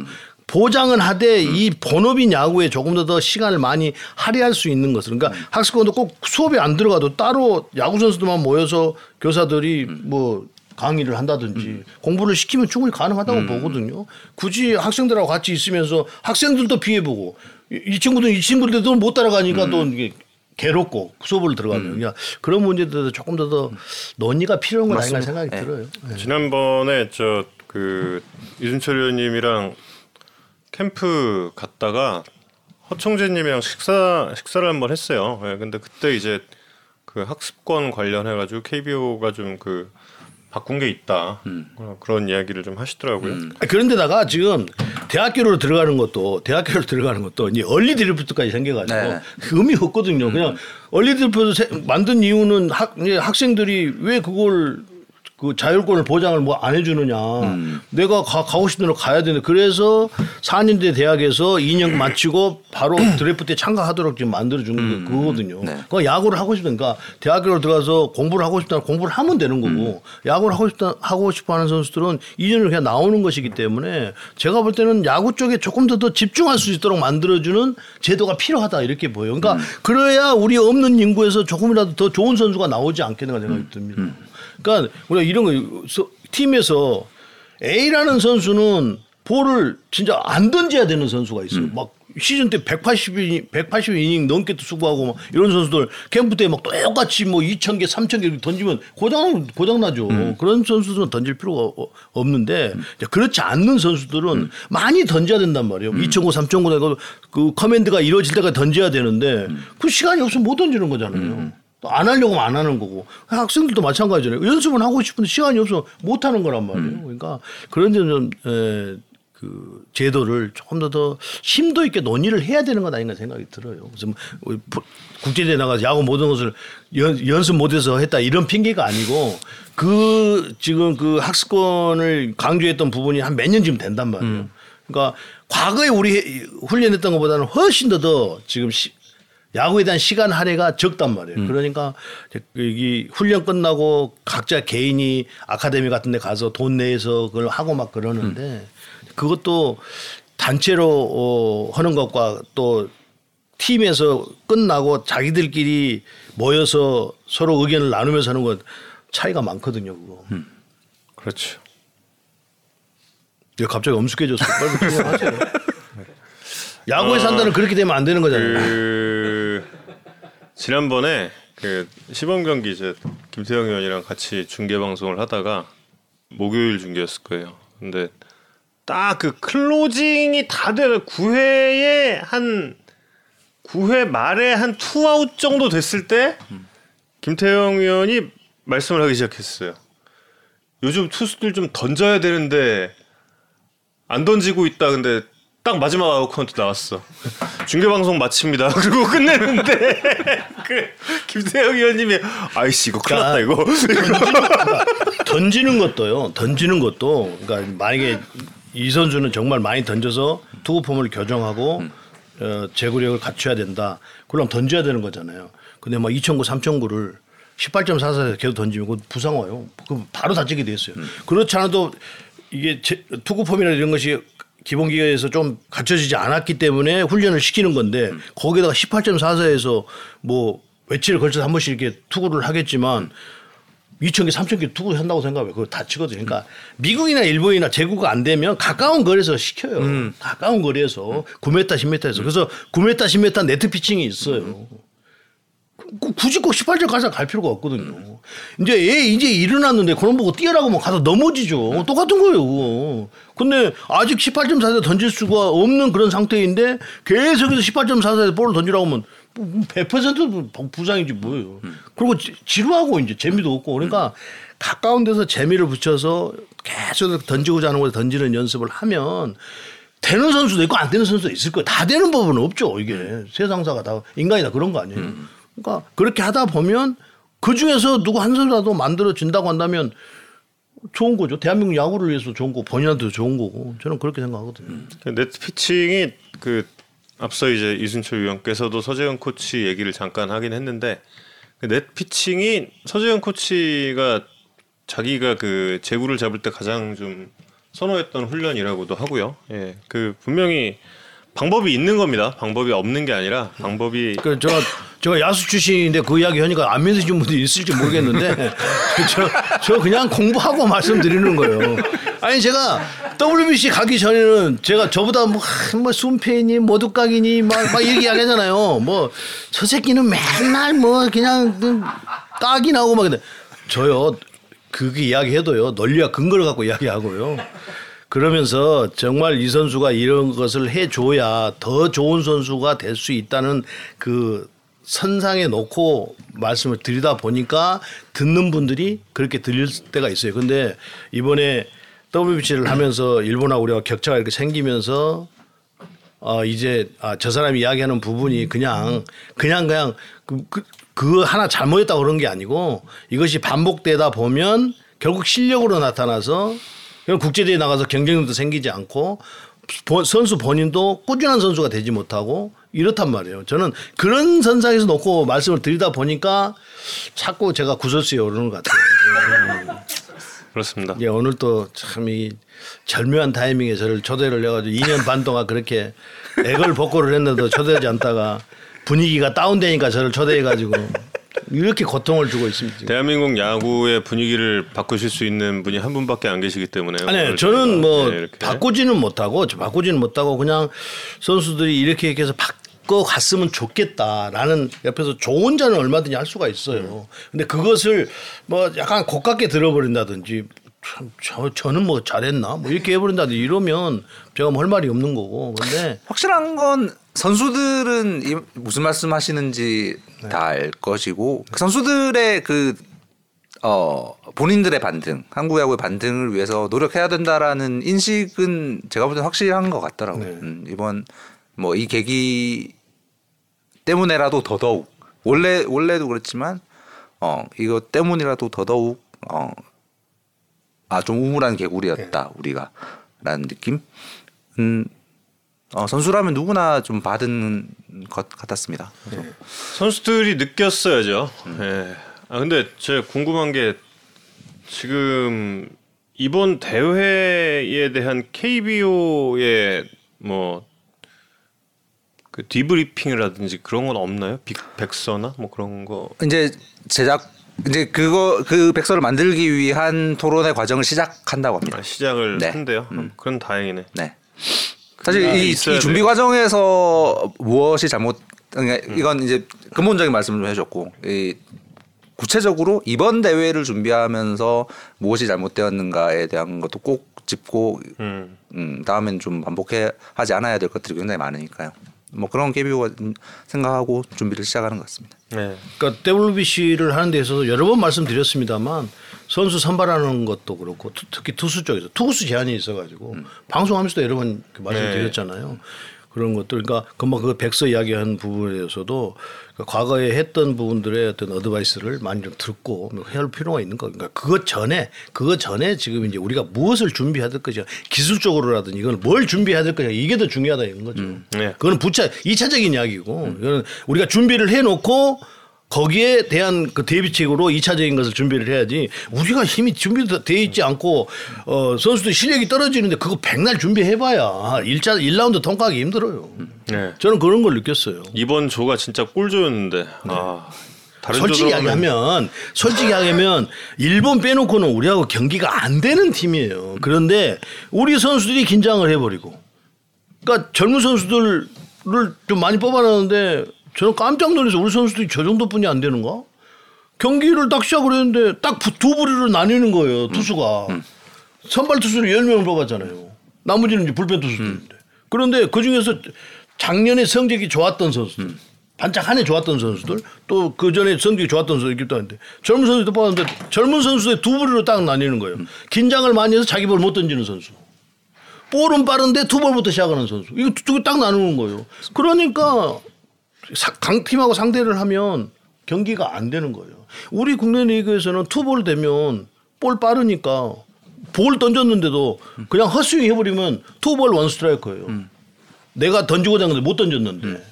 보장은 하되 이 본업인 야구에 조금 더 더 시간을 많이 할애할 수 있는 것을. 그러니까 학습권도 꼭 수업에 안 들어가도 따로 야구 선수들만 모여서 교사들이 뭐 강의를 한다든지 공부를 시키면 충분히 가능하다고 보거든요. 굳이 학생들하고 같이 있으면서 학생들도 피해보고 이, 이 친구들 이 친구들도 못 따라가니까 또 이게 괴롭고 수업을 들어가면. 그냥 그런 문제들도 조금 더 더 논의가 필요한 건 아닌가 생각이 들어요. 네. 지난번에 저그 이준철 의원님이랑 캠프 갔다가 허청재님이랑 식사 식사를 한번 했어요. 예, 근데 그때 이제 그 학습권 관련해 가지고 KBO가 좀 그 바꾼 게 있다 어, 그런 이야기를 좀 하시더라고요. 아, 그런데다가 지금 대학교로 들어가는 것도 대학교로 들어가는 것도 이제 얼리 드리프트까지 생겨가지고 네. 그 의미 없거든요. 그냥 얼리 드리프트 세- 만든 이유는 학, 학생들이 왜 그걸 그 자율권을 보장을 뭐 안 해주느냐. 내가 가, 가고 싶은 대로 가야 되는데 그래서 4년대 대학에서 2년 마치고 바로 드래프트에 참가하도록 지금 만들어주는 게 그거거든요. 네. 그 야구를 하고 싶으니까 대학교로 들어가서 공부를 하고 싶다 공부를 하면 되는 거고 야구를 하고 싶다 하고 싶어 하는 선수들은 2년을 그냥 나오는 것이기 때문에 제가 볼 때는 야구 쪽에 조금 더 더 집중할 수 있도록 만들어주는 제도가 필요하다 이렇게 보여요. 그러니까 그래야 우리 없는 인구에서 조금이라도 더 좋은 선수가 나오지 않겠는가 생각이 듭니다. 그러니까 우리가 이런 거 서- 팀에서 A라는 선수는 볼을 진짜 안 던져야 되는 선수가 있어요. 막 시즌 때 180이닝, 180이닝 넘게 수고하고 막 이런 선수들 캠프 때 막 똑같이 뭐 2,000개, 3,000개 던지면 고장, 고장나죠. 그런 선수들은 던질 필요가 어- 없는데 이제 그렇지 않는 선수들은 많이 던져야 된단 말이에요. 2,009, 3,009 내가 그 커맨드가 이루어질 때까지 던져야 되는데 그 시간이 없으면 못 던지는 거잖아요. 또 안 하려고 하면 안 하는 거고 학생들도 마찬가지잖아요. 연습은 하고 싶은데 시간이 없어 못 하는 거란 말이에요. 그러니까 그런 점좀 에, 그 제도를 조금 더 더 심도 있게 논의를 해야 되는 것 아닌가 생각이 들어요. 그래서 뭐 국제대회 나가서 야구 모든 것을 연, 연습 못해서 했다 이런 핑계가 아니고 그 지금 그 학습권을 강조했던 부분이 한 몇 년 지금 된단 말이에요. 그러니까 과거에 우리 훈련했던 것보다는 훨씬 더 더 지금 시, 야구에 대한 시간 할애가 적단 말이에요. 그러니까 이제 이 훈련 끝나고 각자 개인이 아카데미 같은 데 가서 돈 내서 그걸 하고 막 그러는데 그것도 단체로 어, 하는 것과 또 팀에서 끝나고 자기들끼리 모여서 서로 의견을 나누면서 하는 것 차이가 많거든요. 그거. 그렇죠. 왜 갑자기 엄숙해졌어? 빨리 그냥 하세요. 야구에 산다는 그렇게 되면 안 되는 거잖아요. 그 지난번에 그 시범 경기 이제 김태형 위원이랑 같이 중계 방송을 하다가 목요일 중계였을 거예요. 근데 딱 그 클로징이 다 되는 9회에 한 9회 말에 한 투아웃 정도 됐을 때 김태형 위원이 말씀을 하기 시작했어요. 요즘 투수들 좀 던져야 되는데 안 던지고 있다. 근데 딱 마지막 아웃 카운트 나왔어. 중계 방송 마칩니다. 그리고 끝내는데 그 김태형 위원님이 아이씨 이거 큰일 났다 이거. 던지는 것도요. 던지는 것도 그러니까 만약에 이 선수는 정말 많이 던져서 투구 폼을 교정하고 어, 제구력을 갖춰야 된다. 그럼 던져야 되는 거잖아요. 근데 막 2천구, 3천구를 18.44에서 계속 던지면 부상 와요. 그 바로 다치게 돼 있어요. 그렇지 않아도 이게 제, 투구 폼이나 이런 것이 기본 기계에서 좀 갖춰지지 않았기 때문에 훈련을 시키는 건데 거기다가 18.44에서 뭐 며칠을 걸쳐서 한 번씩 이렇게 투구를 하겠지만 2,000개, 3,000개 투구 한다고 생각해. 그거 다치거든요. 그러니까 미국이나 일본이나 제구가 안 되면 가까운 거리에서 시켜요. 가까운 거리에서 9m, 10m에서. 그래서 9m, 10m 네트 피칭이 있어요. 그- 굳이 꼭 18점 가서 갈 필요가 없거든요. 이제 얘 이제 일어났는데 그런 보고 뛰어라고 뭐 가서 넘어지죠. 똑같은 거예요. 그거. 근데 아직 18.4에 던질 수가 없는 그런 상태인데 계속해서 18.4에 볼을 던지라고 하면 100% 부상이지 뭐예요. 그리고 지- 지루하고 이제 재미도 없고 그러니까 가까운 데서 재미를 붙여서 계속 던지고자 하는 곳에 던지는 연습을 하면 되는 선수도 있고 안 되는 선수도 있을 거예요. 다 되는 법은 없죠. 이게 세상사가 다 인간이 다 그런 거 아니에요. 그러니까 그렇게 하다 보면 그 중에서 누구 한 선수라도 만들어진다고 한다면 좋은 거죠. 대한민국 야구를 위해서 좋은 거고 본인한테도 좋은 거고 저는 그렇게 생각하거든요. 네트 피칭이 그 앞서 이제 이순철 위원께서도 서재응 코치 얘기를 잠깐 하긴 했는데 그 네트 피칭이 서재응 코치가 자기가 그 제구를 잡을 때 가장 좀 선호했던 훈련이라고도 하고요. 예, 그 분명히 방법이 있는 겁니다. 방법이 없는 게 아니라 방법이 그 제가 제가 야수 출신인데 그 이야기 하니까 안 믿으시는 분들이 있을지 모르겠는데 저, 저 그냥 공부하고 말씀드리는 거예요. 아니 제가 WBC 가기 전에는 제가 저보다 뭐, 하, 뭐 순패니 모두각이니 막, 막 이렇게 이야기하잖아요. 뭐 저 새끼는 맨날 뭐 그냥 그 깍이 나오고 막 근데 저요 그게 이야기해도요 논리와 근거를 갖고 이야기하고요. 그러면서 정말 이 선수가 이런 것을 해줘야 더 좋은 선수가 될 수 있다는 그 선상에 놓고 말씀을 드리다 보니까 듣는 분들이 그렇게 들릴 때가 있어요. 근데 이번에 WBC를 하면서 일본하고 우리가 격차가 이렇게 생기면서 어 이제 아 저 사람이 이야기하는 부분이 그냥 그냥 그냥 그, 그, 그 하나 잘못했다 그런 게 아니고 이것이 반복되다 보면 결국 실력으로 나타나서 국제대회 나가서 경쟁력도 생기지 않고 본- 선수 본인도 꾸준한 선수가 되지 못하고 이렇단 말이에요. 저는 그런 선상에서 놓고 말씀을 드리다 보니까 자꾸 제가 구설수에 오르는 것 같아요. 그렇습니다. 예, 오늘 또 참 이 절묘한 타이밍에 저를 초대를 해가지고 2년 반 동안 그렇게 액을 복고를 했는데도 초대하지 않다가 분위기가 다운되니까 저를 초대해가지고 이렇게 고통을 주고 있습니다. 지금. 대한민국 야구의 분위기를 바꾸실 수 있는 분이 한 분밖에 안 계시기 때문에 아니 저는 뭐 네, 바꾸지는 못하고 저 바꾸지는 못하고 그냥 선수들이 이렇게 이렇게 해서 바꿔 갔으면 좋겠다라는 옆에서 조언자는 얼마든지 할 수가 있어요. 근데 그것을 뭐 약간 고깝게 들어버린다든지 참, 저, 저는 뭐 잘했나 뭐 이렇게 해버린다든지 이러면 제가 뭐 할 말이 없는 거고 근데 확실한 건 선수들은 이- 무슨 말씀하시는지 다알 것이고 그 선수들의 그 어, 본인들의 반등, 한국 야구의 반등을 위해서 노력해야 된다라는 인식은 제가 볼 때 확실한 것 같더라고요. 음, 이번 뭐 이 계기 때문에라도 더더욱 원래 원래도 그렇지만 어 이거 때문이라도 더더욱 어아 좀 우물한 개구리였다 우리가. 라는 느낌? 음 어, 선수라면 누구나 좀 받은 것 같았습니다. 그래서 선수들이 느꼈어야죠. 예. 아 근데 제가 궁금한 게 지금 이번 대회에 대한 KBO의 뭐 그 debriefing이라든지 그런 건 없나요? 빅 백서나 뭐 그런 거. 이제 제작 이제 그거 그 백서를 만들기 위한 토론의 과정을 시작한다고 합니다. 아, 시작을 네. 한대요. 음, 그건 다행이네. 네. 사실 아, 이, 이 준비. 과정에서 무엇이 잘못 그러니까 이건 이제 근본적인 말씀을 좀 해줬고 이 구체적으로 이번 대회를 준비하면서 무엇이 잘못되었는가에 대한 것도 꼭 짚고 음. 음, 다음엔 좀 반복해 하지 않아야 될 것들이 굉장히 많으니까요. 뭐 그런 KBO가 생각하고 준비를 시작하는 것 같습니다. 네. 그러니까 WBC를 하는 데 있어서 여러 번 말씀드렸습니다만 선수 선발하는 것도 그렇고 투- 특히 투수 쪽에서 투수 제한이 있어가지고 방송하면서도 여러 번그 말씀드렸잖아요. 그런 것들 그러니까 금방 그 백서 이야기한 부분에 대해서도 그 과거에 했던 부분들의 어떤 어드바이스를 많이 좀 듣고 뭐 해야 할 필요가 있는 거. 그러니까 그것 전에 그것 전에 지금 이제 우리가 무엇을 준비해야 될 것이냐 기술적으로라든지 이건 뭘 준비해야 될 것이냐 이게 더 중요하다 이런 거죠. 네. 그거는 부차 이차적인 이야기고 이거는 우리가 준비를 해놓고 거기에 대한 그 대비책으로 이차적인 것을 준비를 해야지 우리가 힘이 준비돼 있지 않고 어 선수들 실력이 떨어지는데 그거 백날 준비해봐야 일차일라운드 통과하기 힘들어요. 네. 저는 그런 걸 느꼈어요. 이번 조가 진짜 꿀조였는데 아 다른 솔직히 이야기하면 솔직히 이야기하면 일본 빼놓고는 우리하고 경기가 안 되는 팀이에요. 그런데 우리 선수들이 긴장을 해버리고 그러니까 젊은 선수들을 좀 많이 뽑아놨는데 저는 깜짝 놀라서 우리 선수들이 저 정도뿐이 안 되는가? 경기를 딱 시작을 했는데 딱 두 부류로 나뉘는 거예요. 투수가. 선발 투수를 10명을 뽑았잖아요. 나머지는 이제 불펜 투수들인데. 그런데 그 중에서 작년에 성적이 좋았던 선수들, 반짝 한해 좋았던 선수들, 또 그 전에 성적이 좋았던 선수들도 있는데 젊은 선수도 뽑았는데 젊은 선수들 두 부류로 딱 나뉘는 거예요. 긴장을 많이 해서 자기 볼 못 던지는 선수. 볼은 빠른데 투볼부터 시작하는 선수. 이거 두 개 딱 나누는 거예요. 그러니까 사- 강팀하고 상대를 하면 경기가 안 되는 거예요. 우리 국내 리그에서는 투볼 되면 볼 빠르니까 볼 던졌는데도 그냥 헛스윙 해버리면 투볼 원 스트라이크예요. 내가 던지고자 했는데 못 던졌는데.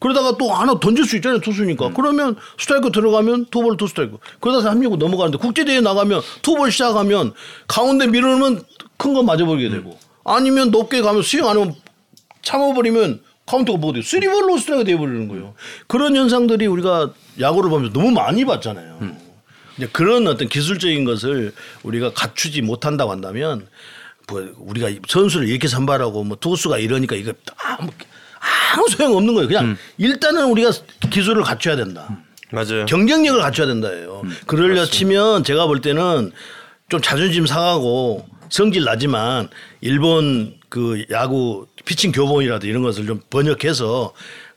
그러다가 또 하나 던질 수 있잖아요 투수니까. 그러면 스트라이크 들어가면 투볼 투 스트라이크 그러다 삼루고 넘어가는데 국제대회 나가면 투볼 시작하면 가운데 밀어놓으면 큰 거 맞아버리게 되고. 아니면 높게 가면 스윙 안 하면 참아버리면 카운트가 뭐가 돼요? 쓰리볼 로스트라이크 돼버리는 거예요. 그런 현상들이 우리가 야구를 보면서 너무 많이 봤잖아요. 이제 그런 어떤 기술적인 것을 우리가 갖추지 못한다고 한다면 뭐 우리가 선수를 이렇게 선발하고 뭐 투수가 이러니까 이거 아무, 아무 소용 없는 거예요. 그냥 일단은 우리가 기술을 갖춰야 된다. 맞아요. 경쟁력을 갖춰야 된다예요. 그러려 치면 제가 볼 때는 좀 자존심 상하고 성질 나지만 일본 그 야구 피칭 교본이라도 이런 것을 좀 번역해서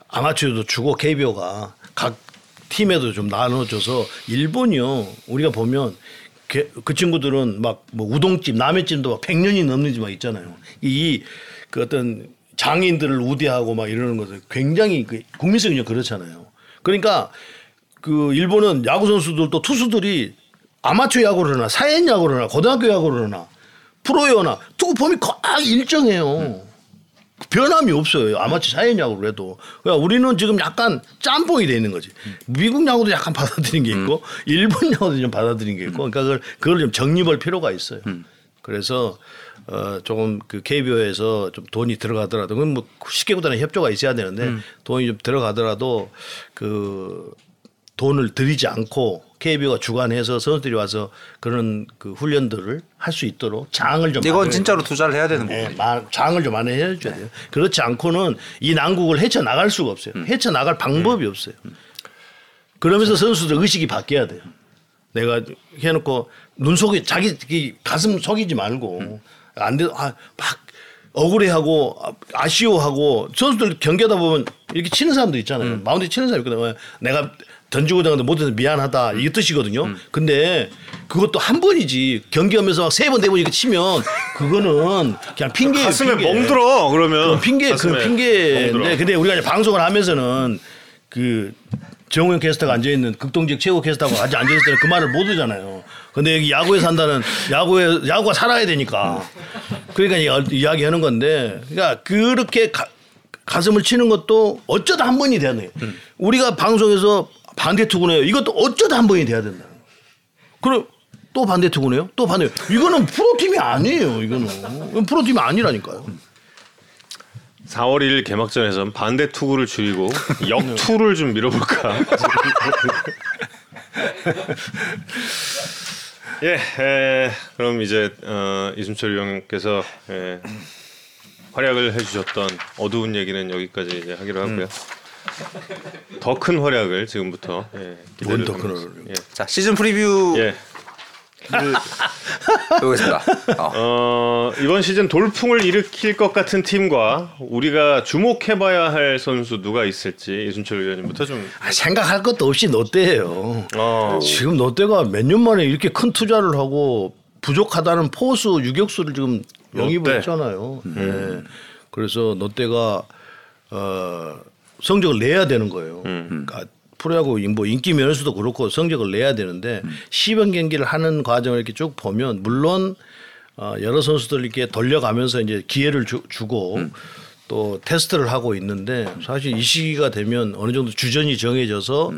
아마추어도 주고 KBO가 각 팀에도 좀 나눠줘서 일본이요 우리가 보면 그, 그 친구들은 막 뭐 우동집 라면집도 막 100년이 넘는 집 막 있잖아요. 이 그 어떤 장인들을 우대하고 막 이러는 것을 굉장히 그 국민성이 좀 그렇잖아요. 그러니까 그 일본은 야구 선수들도 투수들이 아마추어 야구를 하나 사회인 야구를 하나 고등학교 야구를 하나 프로야구나 투구 폼이 꽉 일정해요. 변함이 없어요. 아마추어 야구를 해도. 그러니까 우리는 지금 약간 짬뽕이 돼 있는 거지. 미국 야구도 약간 받아들인 게 있고 일본 야구도 좀 받아들인 게 있고 그러니까 그걸, 그걸 좀 정립할 필요가 있어요. 그래서 어 조금 그 KBO에서 좀 돈이 들어가더라도 그건 뭐 쉽게 보다는 협조가 있어야 되는데 돈이 좀 들어가더라도 그 돈을 들이지 않고 KBO가 주관해서 선수들이 와서 그런 그 훈련들을 할 수 있도록 장을 좀 이건 진짜로 투자를 해야 되는 네, 거예요. 마- 장을 좀 많이 해줘야 돼요. 그렇지 않고는 이 난국을 헤쳐 나갈 수가 없어요. 헤쳐 나갈 방법이 없어요. 그러면서 선수들 의식이 바뀌어야 돼요. 내가 해놓고 눈 속에 자기 이 가슴 속이지 말고 안 돼, 아, 막 억울해하고 아- 아쉬워하고 선수들 경기하다 보면 이렇게 치는 사람도 있잖아요. 마운드 치는 사람 있거든요. 내가 던지고 나는데 못해서 미안하다. 이 뜻이거든요. 근데 그것도 한 번이지. 경기하면서 막 세 번 네 번 이렇게 치면 그거는 그냥 핑계 가슴에 멍들어 그러면. 핑계 그 핑계인데 멍들어. 근데 우리가 이제 방송을 하면서는 그 정우영 캐스터가 앉아 있는 극동적 최고 캐스터하고 같이 앉아 있을 때는 그 말을 못 하잖아요. 근데 여기 야구에 산다는 야구에 야구가 살아야 되니까. 그러니까 이- 이야기하는 건데 그러니까 그렇게 가, 가슴을 치는 것도 어쩌다 한 번이 돼야 돼. 우리가 방송에서 반대 투구네요. 이것도 어쩌다 한 번이 돼야 된다. 그럼 또 반대 투구네요. 또 반대. 이거는 프로팀이 아니에요. 이거는 이건 프로팀이 아니라니까요. 4월 1일 개막전에선 반대 투구를 줄이고 역투를 좀 밀어볼까. 예, 에, 그럼 이제 어, 이순철 위원께서 예, 활약을 해주셨던 어두운 얘기는 여기까지 이제 하기로 하고요. 더 큰 활약을 지금부터 예, 기대를 뭔더 큰 하면서, 예. 자 시즌 프리뷰 예. 보겠습니다. 어. 어, 이번 시즌 돌풍을 일으킬 것 같은 팀과 우리가 주목해봐야 할 선수 누가 있을지 이순철 의원님부터 좀. 아, 생각할 것도 없이 롯데예요. 어, 지금 롯데가 몇 년 만에 이렇게 큰 투자를 하고 부족하다는 포수 유격수를 지금 영입을 롯데. 했잖아요. 네. 그래서 롯데가 어, 성적을 내야 되는 거예요. 그러니까 프로야구 뭐 인기 면에서도 그렇고 성적을 내야 되는데 시범 경기를 하는 과정을 이렇게 쭉 보면 물론 어, 여러 선수들 이렇게 돌려가면서 이제 기회를 주, 주고 또 테스트를 하고 있는데 사실 이 시기가 되면 어느 정도 주전이 정해져서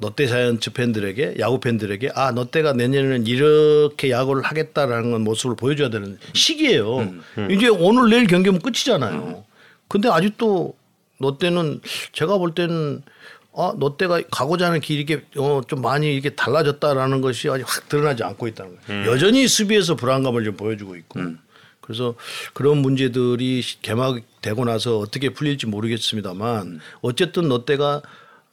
롯데 자이언츠 팬들에게 야구 팬들에게 아 롯데가 내년에는 이렇게 야구를 하겠다라는 건 모습을 보여줘야 되는 시기예요. 이제 오늘 내일 경기면 끝이잖아요. 근데 아직도 롯데는 제가 볼 때는 아 롯데가 가고자 하는 길이 이게 어, 좀 많이 이렇게 달라졌다라는 것이 아직 확 드러나지 않고 있다는 거예요. 여전히 수비에서 불안감을 좀 보여주고 있고. 그래서 그런 문제들이 개막되고 나서 어떻게 풀릴지 모르겠습니다만 어쨌든 롯데가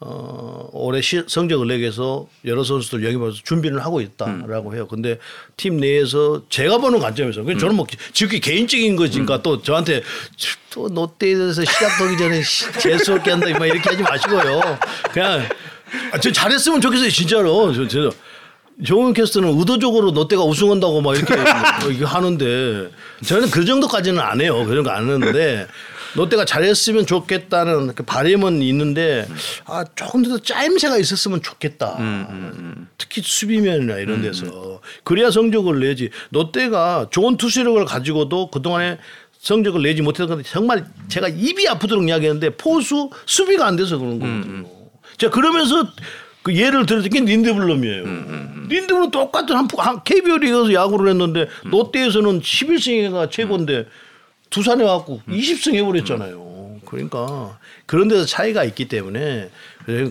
어, 올해 시, 성적을 내기 위해서 여러 선수들 영입해서 준비를 하고 있다라고 해요. 근데 팀 내에서 제가 보는 관점에서 그 저는 뭐 지극히 개인적인 거니까 또 저한테 또 롯데에 대해서 시작하기 전에 시- 재수없게 한다 막 이렇게 하지 마시고요. 그냥 아, 저 잘했으면 좋겠어요 진짜로. 저, 저, 조은 캐스터는 의도적으로 롯데가 우승한다고 막 이렇게 뭐 이렇게 하는데 저는 그 정도까지는 안 해요. 그런 거안 하는데 롯데가 잘했으면 좋겠다는 그 바람은 있는데 아 조금 더 짜임새가 있었으면 좋겠다. 특히 수비면이나 이런 데서 그래야 성적을 내지. 롯데가 좋은 투수력을 가지고도 그 동안에 성적을 내지 못했던 건데 정말 제가 입이 아프도록 이야기했는데 포수 수비가 안 돼서 그런 거거든요. 자 그러면서 그 예를 들어서 게 닌드블럼이에요. 닌드블럼 똑같은 한, 한 KBO 리그에서 야구를 했는데 롯데에서는 11승회가 최고인데 두산에 와갖고 20승 해버렸잖아요. 그러니까 그런 데서 차이가 있기 때문에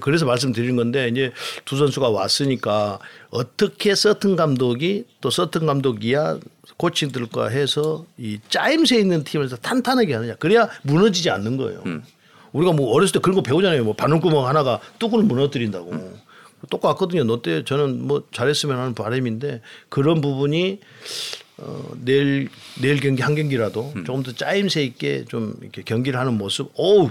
그래서 말씀드린 건데 이제 두 선수가 왔으니까 어떻게 서튼 감독이 또 서튼 감독이야 코치들과 해서 이 짜임새 있는 팀에서 탄탄하게 하느냐 그래야 무너지지 않는 거예요. 우리가 뭐 어렸을 때 그런 거 배우잖아요. 뭐 바늘구멍 하나가 뚜껑을 무너뜨린다고. 똑같거든요. 롯데 저는 뭐 잘했으면 하는 바람인데 그런 부분이 어, 내일 내일 경기 한 경기라도 조금 더 짜임새 있게 좀 이렇게 경기를 하는 모습. 어우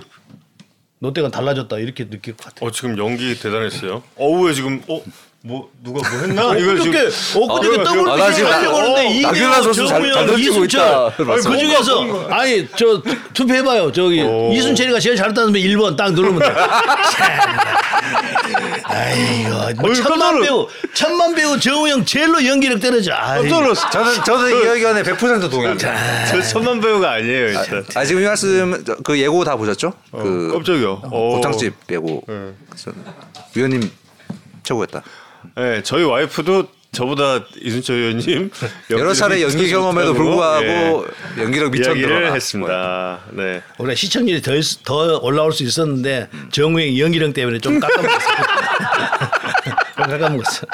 롯데가 달라졌다 이렇게 느낄 것 같아요. 어, 지금 연기 대단했어요. 어우에 지금 어. 뭐 누가 뭐 했나? 이거 어떻게 지금 엊그저께 아, 더블 아, 지금 하려고 어, 하는데 잘 던지고 있다. 그 중에서 아니 저 투표해봐요. 저기 오. 이순철이가 제일 잘했다면 1번 딱 누르면 돼. 아이고 뭐 천만. 배우 천만 배우 정우영 제일로 연기력 떨어져. 저는 저는 이 의견에 100% 동의합니다. 저 천만 배우가 아니에요, 일단. 아 지금 이 말씀 저그 예고 다 보셨죠? 그 깜짝이야. 어. 고창집 예고. 그래서 위원님 최고였다. 네, 저희 와이프도 저보다 이순철 의원님 여러 차례 연기 경험에도 불구하고 연기력 예. 이야기를 드러나. 했습니다. 네. 원래 시청률이 더, 있- 더 올라올 수 있었는데 정우영 연기력 때문에 좀 깎아먹었어. 좀 깎아먹었어.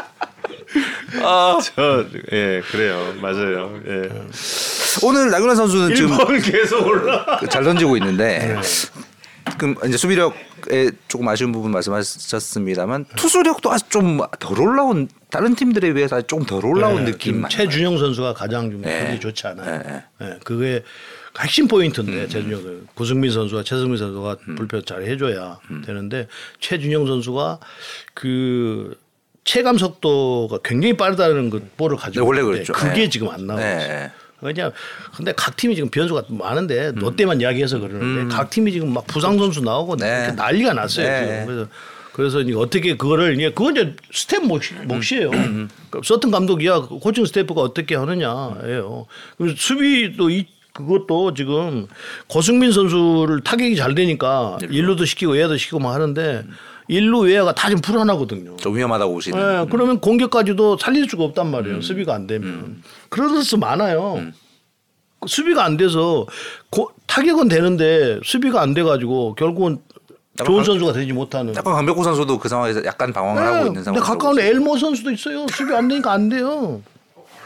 저, 예, 그래요. 맞아요. 예. 오늘 나균환 선수는 지금 1번 계속 올라. 잘 던지고 있는데 지금 이제 수비력 에 조금 아쉬운 부분 말씀하셨습니다만 투수력도 아직 좀 덜 올라온 다른 팀들에 비해서 조금 덜 올라온 네, 느낌 최준영 선수가 가장 좀 네. 경기 좋지 않아요. 네, 네, 그게 핵심 포인트인데 최준영 선수. 구승민 선수와 최승민 선수가 불펜 잘 해줘야 되는데 최준용 선수가 그 체감 속도가 굉장히 빠르다는 그 볼을 가지고 네, 원래 그랬죠. 그게 네. 지금 안 나오고 네. 있어요. 그냥 근데 각 팀이 지금 변수가 많은데 롯데만 이야기해서 그러는데 각 팀이 지금 막 부상 선수 나오고 네. 난리가 났어요 네. 지금 그래서 그래서 이제 어떻게 그거를 이제 그건 이제 스태프 몫이, 몫이에요. 그러니까 서튼 감독이야 코칭 스태프가 어떻게 하느냐예요. 그리고 수비도 이 그것도 지금 고승민 선수를 타격이 잘 되니까 일루도 시키고 외야도 시키고 막 하는데 일루 외야가 다 좀 불안하거든요. 좀 위험하다고 보시는. 예, 그러면 공격까지도 살릴 수가 없단 말이에요. 수비가 안 되면. 그런 선수 많아요. 그 수비가 안 돼서 고, 타격은 되는데 수비가 안 돼가지고 결국은 좋은 선수가 되지 못하는. 약간 강백호 선수도 그 상황에서 약간 방황을 하고 있는 근데 상황. 가까운 엘모 선수도 있어요. 수비 안 되니까 안 돼요.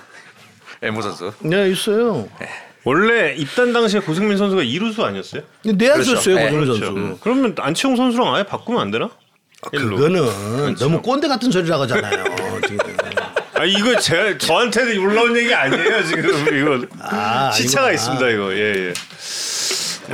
엘모 선수. 네, 있어요. 원래 입단 당시에 고승민 선수가 이루수 아니었어요? 내야줬어요, 그렇죠. 고정민 네, 선수. 음. 그러면 안치홍 선수랑 아예 바꾸면 안 되나? 그거는 너무 꼰대 같은 소리라고 하잖아요. 지금. 아 이거 제가 저한테는 올라온 얘기 아니에요 지금 이거 아, 시차가 아니구나. 있습니다 이거 예 예.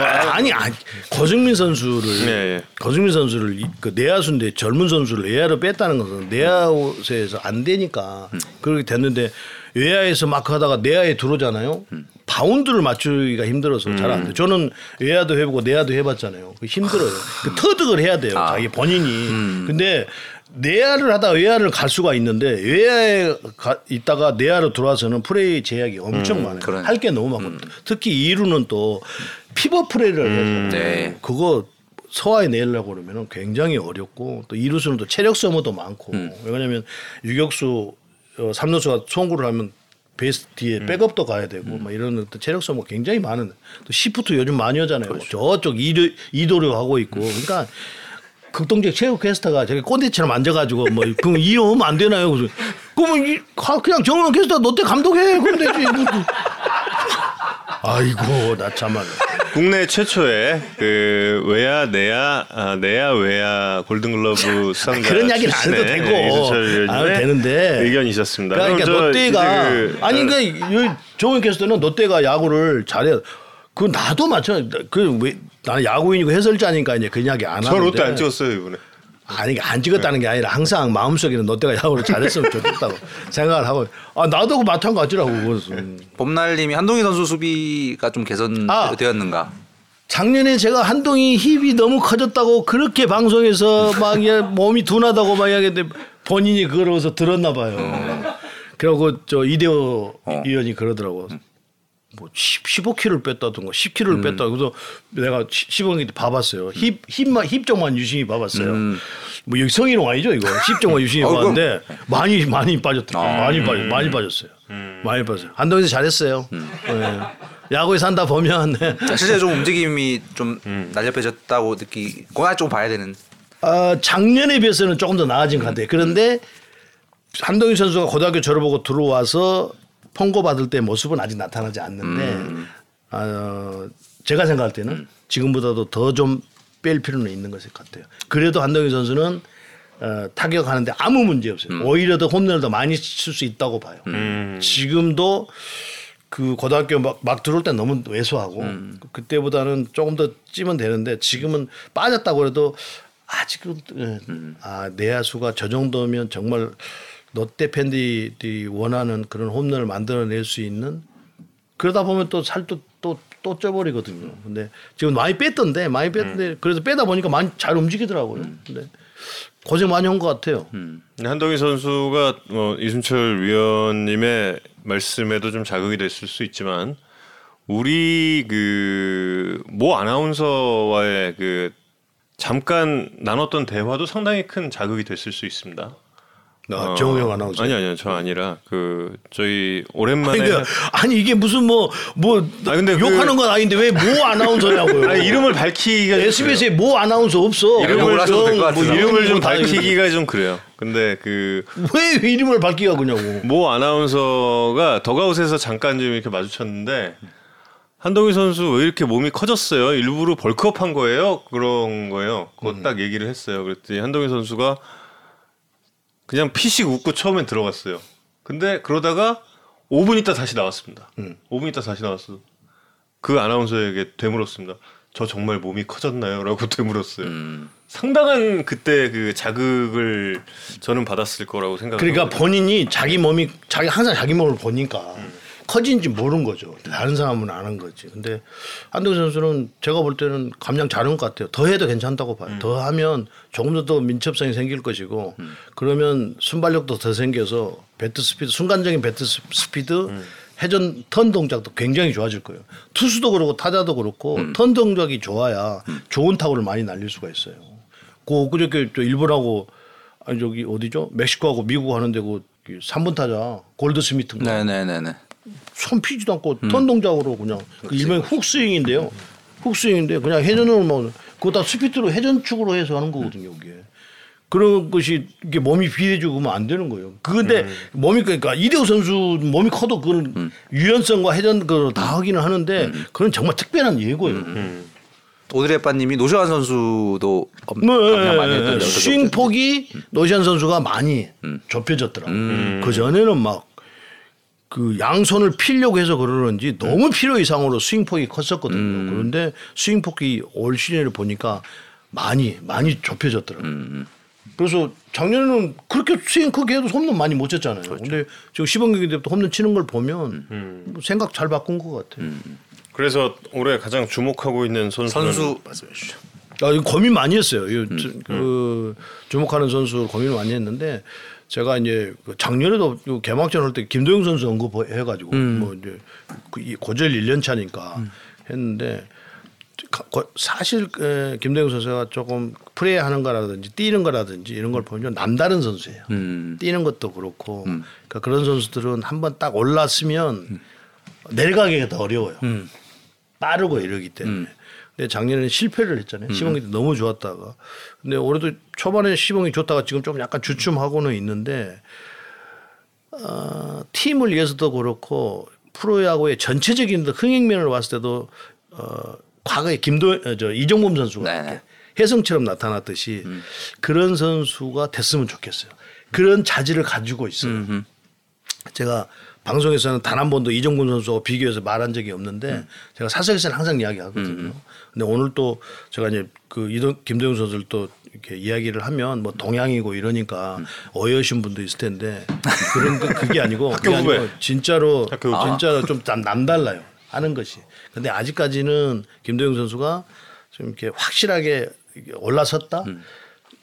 아, 아니, 아니 거승민 선수를 예, 예. 거승민 선수를 이- 그 내야수인데 젊은 선수를 외야로 뺐다는 것은 내야에서 안 되니까 그렇게 됐는데 외야에서 막 하다가 내야에 들어오잖아요. 바운드를 맞추기가 힘들어서 잘안 돼. 저는 외야도 해보고 내야도 해봤잖아요. 그 힘들어요. 그 터득을 해야 돼요. 아. 자기 본인이. 근데 내야를 하다 외야를 갈 수가 있는데 외야에 가, 있다가 내야로 들어와서는 플레이 제약이 엄청 많아요. 그러네. 할게 너무 많고 특히 2루는 또 피벗 플레이를 해서 네. 그거 소화해 내려고 그러면 굉장히 어렵고 또 이루수는 또 체력 소모도 많고 왜냐하면 유격수 어, 삼루수가 송구를 하면 베이스 뒤에 백업도 가야 되고 막 이런 또 체력 소모 굉장히 많은 또 시프트 요즘 많이 하잖아요. 저쪽 이도 이도류 하고 있고 그러니까 극동적 체육 캐스터가 저기 꼰대처럼 앉아가지고 뭐 그럼 이러면 안 되나요? 그래서 그러면 이, 가- 그냥 정원 캐스터 롯데 감독해 그럼 되지. 아이고 나 참말로. 국내 최초의 그 외야 내야 아, 내야 외야 골든글러브 수상자 그런 이야기는 안 해도 되고 이순철 안 해도 의원님의 되는데 의견이셨습니다. 그러니까 저 롯데가 그- 아니 그러니까 조은 캐스터는 롯데가 야구를 잘해. 그 나도 마찬가지. 그왜 나는 야구인이고 해설자니까 이제 그 이야기 안저 하는데. 롯데 안 찍었어요 이번에. 아니 안 찍었다는 게 아니라 항상 마음속에는 롯데가 야구를 잘했으면 좋겠다고 생각을 하고 아 나도 그 마찬가지라고 그래서 봄날님이 한동희 선수 수비가 좀 아. 개선되었는가? 작년에 제가 한동희 힙이 너무 커졌다고 그렇게 방송에서 막 몸이 둔하다고 막 이야기했는데 본인이 그러고서 들었나 봐요. 그리고 저 이대호 어. 의원이 그러더라고. 뭐 10, 15kg를 뺐다든가 10kg를 뺐다. 그래서 내가 15kg 봐봤어요. 힙 힙만 힙 쪽만 유심히 봐봤어요. 뭐 여기 성희롱 아니죠 이거? 힙 쪽만 유심히 어, 봤는데 많이 많이 빠졌다. 아. 많이 빠졌 많이 빠졌어요. 많이 빠졌어요. 한동희 잘했어요. 네. 야구에 산다 보면 네. 자, 실제 좀 움직임이 좀 음. 날렵해졌다고 느끼. 그거 좀 봐야 되는. 어, 작년에 비해서는 조금 더 나아진 것 같아요. 그런데 한동희 선수가 고등학교 졸업하고 들어와서 통고 받을 때 모습은 아직 나타나지 않는데 어, 제가 생각할 때는 지금보다도 더 좀 뺄 필요는 있는 것 같아요. 그래도 한동희 선수는 어, 타격하는데 아무 문제 없어요. 오히려 더 홈런을 더 많이 칠 수 있다고 봐요. 지금도 그 고등학교 막, 막 들어올 때 너무 왜소하고 그때보다는 조금 더 찌면 되는데 지금은 빠졌다고 해도 아직은 예. 아 내야수가 저 정도면 정말 롯데 팬들이 원하는 그런 홈런을 만들어낼 수 있는 그러다 보면 또 살도 또 또 쪄버리거든요. 근데 지금 많이 뺐던데 많이 뺐는데 그래서 빼다 보니까 많이 잘 움직이더라고요. 근데 고생 많이 한 것 같아요. 한동희 선수가 뭐 이순철 위원님의 말씀에도 좀 자극이 됐을 수 있지만 우리 그 모 아나운서와의 그 잠깐 나눴던 대화도 상당히 큰 자극이 됐을 수 있습니다. 아, 정우영 아나운서. 아니 아니요 저 아니라 그 저희 아니, 오랜만에 그, 아니 이게 무슨 뭐뭐 아, 근데 그- 욕하는 건 아닌데 왜 모 아나운서냐고요? 아니, 이름을 밝히기가 좀 SBS에 모 아나운서 없어. 이름을 좀. 뭐 이름을 좀 밝히기가 좀 그래요. 근데 그 왜 이름을 밝히가 그냐고. 모 아나운서가 더가웃에서 잠깐 좀 이렇게 마주쳤는데 한동희 선수 왜 이렇게 몸이 커졌어요? 일부러 벌크업한 거예요? 그런 거예요. 그거 딱 얘기를 했어요. 그랬더니 한동희 선수가 그냥 피식 웃고 처음엔 들어갔어요. 근데 그러다가 5분 있다 다시 나왔습니다. 5분 있다 다시 나왔어. 그 아나운서에게 되물었습니다. 저 정말 몸이 커졌나요? 라고 되물었어요. 상당한 그때 그 자극을 저는 받았을 거라고 생각합니다. 그러니까 본인이 자기 몸이 자기 항상 자기 몸을 보니까 커진지 모르는 거죠. 다른 사람은 아는 거지. 근데 한동희 선수는 제가 볼 때는 감량 잘한 것 같아요. 더 해도 괜찮다고 봐요. 더 하면 조금 더 더 민첩성이 생길 것이고 그러면 순발력도 더 생겨서 배트 스피드 순간적인 배트 스- 스피드 회전 턴 동작도 굉장히 좋아질 거예요. 투수도 그렇고 타자도 그렇고 턴 동작이 좋아야 좋은 타구를 많이 날릴 수가 있어요. 그 그저께 저 일본하고 아니 저기 어디죠? 멕시코하고 미국 하는데 그 3분 타자 골드 스미트인가 네네네네. 손 피지도 않고 턴 동작으로 그냥 그 일명 훅스윙인데요. 훅스윙인데 그냥 회전을 뭐 그거 다 스피드로 회전축으로 해서 하는 거거든요. 이게. 그런 것이 이게 몸이 비례주고 그러면 안 되는 거예요. 그런데 몸이 그러니까 이대호 선수 몸이 커도 그런 유연성과 회전 그다 하기는 하는데 그건 정말 특별한 예고예요. 오드레빠님이 노시환 선수도 엄- 네, 스윙 없죠. 폭이 노시환 선수가 많이 좁혀졌더라고. 그 전에는 막 그 양손을 피려고 해서 그러는지 너무 필요 이상으로 스윙 폭이 컸었거든요. 그런데 스윙 폭이 올 시즌을 보니까 많이 많이 좁혀졌더라고. 요 그래서 작년에는 그렇게 스윙 크게 해도 홈런 많이 못 쳤잖아요. 근데 지금 시범 경기 때부터 홈런 치는 걸 보면 뭐 생각 잘 바꾼 것 같아요. 그래서 올해 가장 주목하고 있는 선수는 선수 말씀해 주시죠. 아, 이거 고민 많이 했어요. 이 그 주목하는 선수 고민을 많이 했는데 제가 이제 그 작년에도 그 개막전 할 때 김도영 선수 언급해 가지고 뭐 이제 그이 고졸 1년 차니까 했는데 가- 거- 사실 에, 김도영 선수가 조금 플레이 하는 거라든지 뛰는 거라든지 이런 걸 보면 남다른 선수예요. 뛰는 것도 그렇고 그러니까 그런 선수들은 한번 딱 올랐으면 내려가기가 더 어려워요. 빠르고 이러기 때문에. 근데 작년에는 실패를 했잖아요. 시범이 때 너무 좋았다가. 근데 올해도 초반에 시범이 좋다가 지금 좀 약간 주춤하고는 있는데 어, 팀을 위해서도 그렇고 프로야구의 전체적인 흥행면을 봤을 때도 어, 과거에 김도 어, 저 이정범 선수가. 이렇게 혜성처럼 나타났듯이 그런 선수가 됐으면 좋겠어요. 그런 자질을 가지고 있어요. 제가 방송에서는 단 한 번도 이정근 선수와 비교해서 말한 적이 없는데 제가 사석에서는 항상 이야기하거든요. 근데 오늘 또 제가 이제 그 이동 김도영 선수를 또 이렇게 이야기를 하면 뭐 동양이고 이러니까 어여신 분도 있을 텐데 그런 거 그게 아니고 그게. 아니고 진짜로. 진짜로 좀 남- 남달라요 하는 것이. 근데 아직까지는 김도영 선수가 좀 이렇게 확실하게 올라섰다.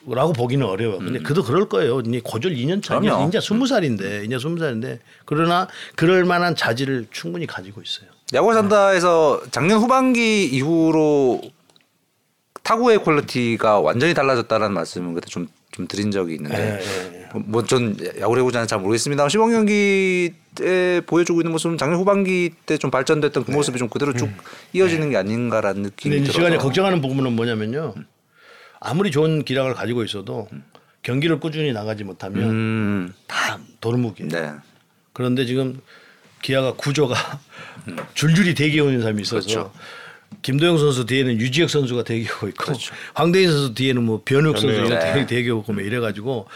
라고 보기는 어려워요. 근데 그도 그럴 거예요. 이제 고졸 2년 차, 그럼요. 이제 20살인데, 이제 20살인데, 그러나 그럴 만한 자질을 충분히 가지고 있어요. 야구 산다에서 작년 후반기 이후로 타구의 quality가 완전히 달라졌다는 말씀을 그때 좀, 좀 드린 적이 있는데 예, 뭐 전 야구를 해보지 잘 모르겠습니다. 시범 경기 때 보여주고 있는 모습은 작년 후반기 때 좀 발전됐던 그 모습이 좀 그대로 쭉 이어지는 게 아닌가라는 느낌이 들어서 시간에 걱정하는 부분은 뭐냐면요. 아무리 좋은 기량을 가지고 있어도 경기를 꾸준히 나가지 못하면 음, 다 도루묵이에요. 네. 그런데 지금 기아가 구조가 줄줄이 대기하고 있는 사람이 있어서 그렇죠. 김도영 선수 뒤에는 유지혁 선수가 대기하고 있고 황대인 선수 뒤에는 뭐 변욱 선수 변우혁. 이런 네. 대- 대기하고 뭐 이래가지고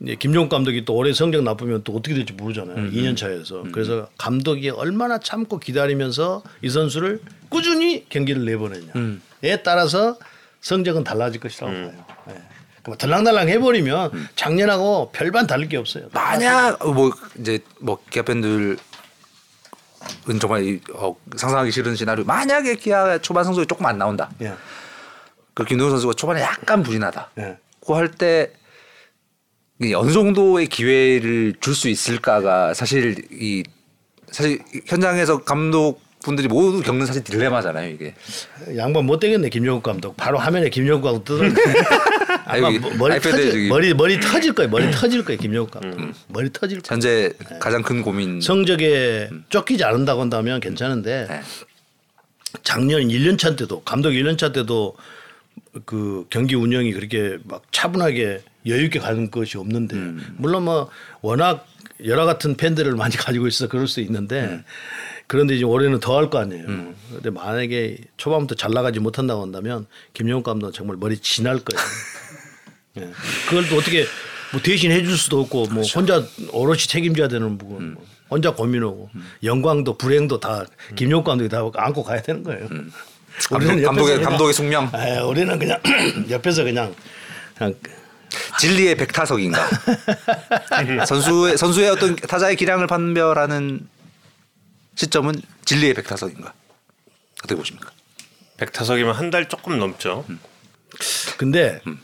이제 김종국 감독이 또 올해 성적 나쁘면 또 어떻게 될지 모르잖아요. 음, 2년 차에서 그래서 감독이 얼마나 참고 기다리면서 이 선수를 꾸준히 경기를 내보내냐. 음. 에 따라서 성적은 달라질 것이라고 봐요. 예. 그럼 들랑달랑 해버리면 작년하고 별반 다를 게 없어요. 만약 뭐 이제 뭐 기아 팬들 은 정말 이, 어, 상상하기 싫은 시나리오. 만약에 기아 초반 성적이 조금 안 나온다. 예. 그 김동현 선수가 초반에 약간 부진하다. 예. 그할 때 어느 정도의 기회를 줄 수 있을까가 사실 이 사실 현장에서 감독 분들이 모두 겪는 사실 딜레마잖아요 이게. 양반 못 되겠네 김영국 감독. 바로 화면에 김영국 감독 뜨던데. 아마 여기 뭐- 머리 저기- 머리 머리 터질 거예요. 머리 터질 거예요 김영국 감독. 머리 터질 거예요. 현재 가장 큰 고민. 성적에 쫓기지 않는다고 한다면 괜찮은데 네. 작년 1년 차 때도 감독 1년 차 때도 그 경기 운영이 그렇게 막 차분하게 여유 있게 가는 것이 없는데 물론 뭐 워낙 여러 같은 팬들을 많이 가지고 있어 그럴 수 있는데 그런데 이제 올해는 더 할 거 아니에요. 근데 만약에 초반부터 잘 나가지 못한다고 한다면 김영욱 감독은 정말 머리 진할 거예요. 예. 그걸 또 어떻게 뭐 대신 해줄 수도 없고 뭐 혼자 오롯이 책임져야 되는 부분 뭐 혼자 고민하고 영광도 불행도 다 김용국 감독이 다 안고 가야 되는 거예요. 감독, 옆에서 감독의 그냥- 감독의 숙명. 에, 우리는 그냥 옆에서 그냥 그냥 진리의 백타석인가. 선수의 선수의 어떤 타자의 기량을 판별하는 시점은 진리의 백타석인가. 어떻게 보십니까? 백타석이면 한 달 조금 넘죠. 근데 음.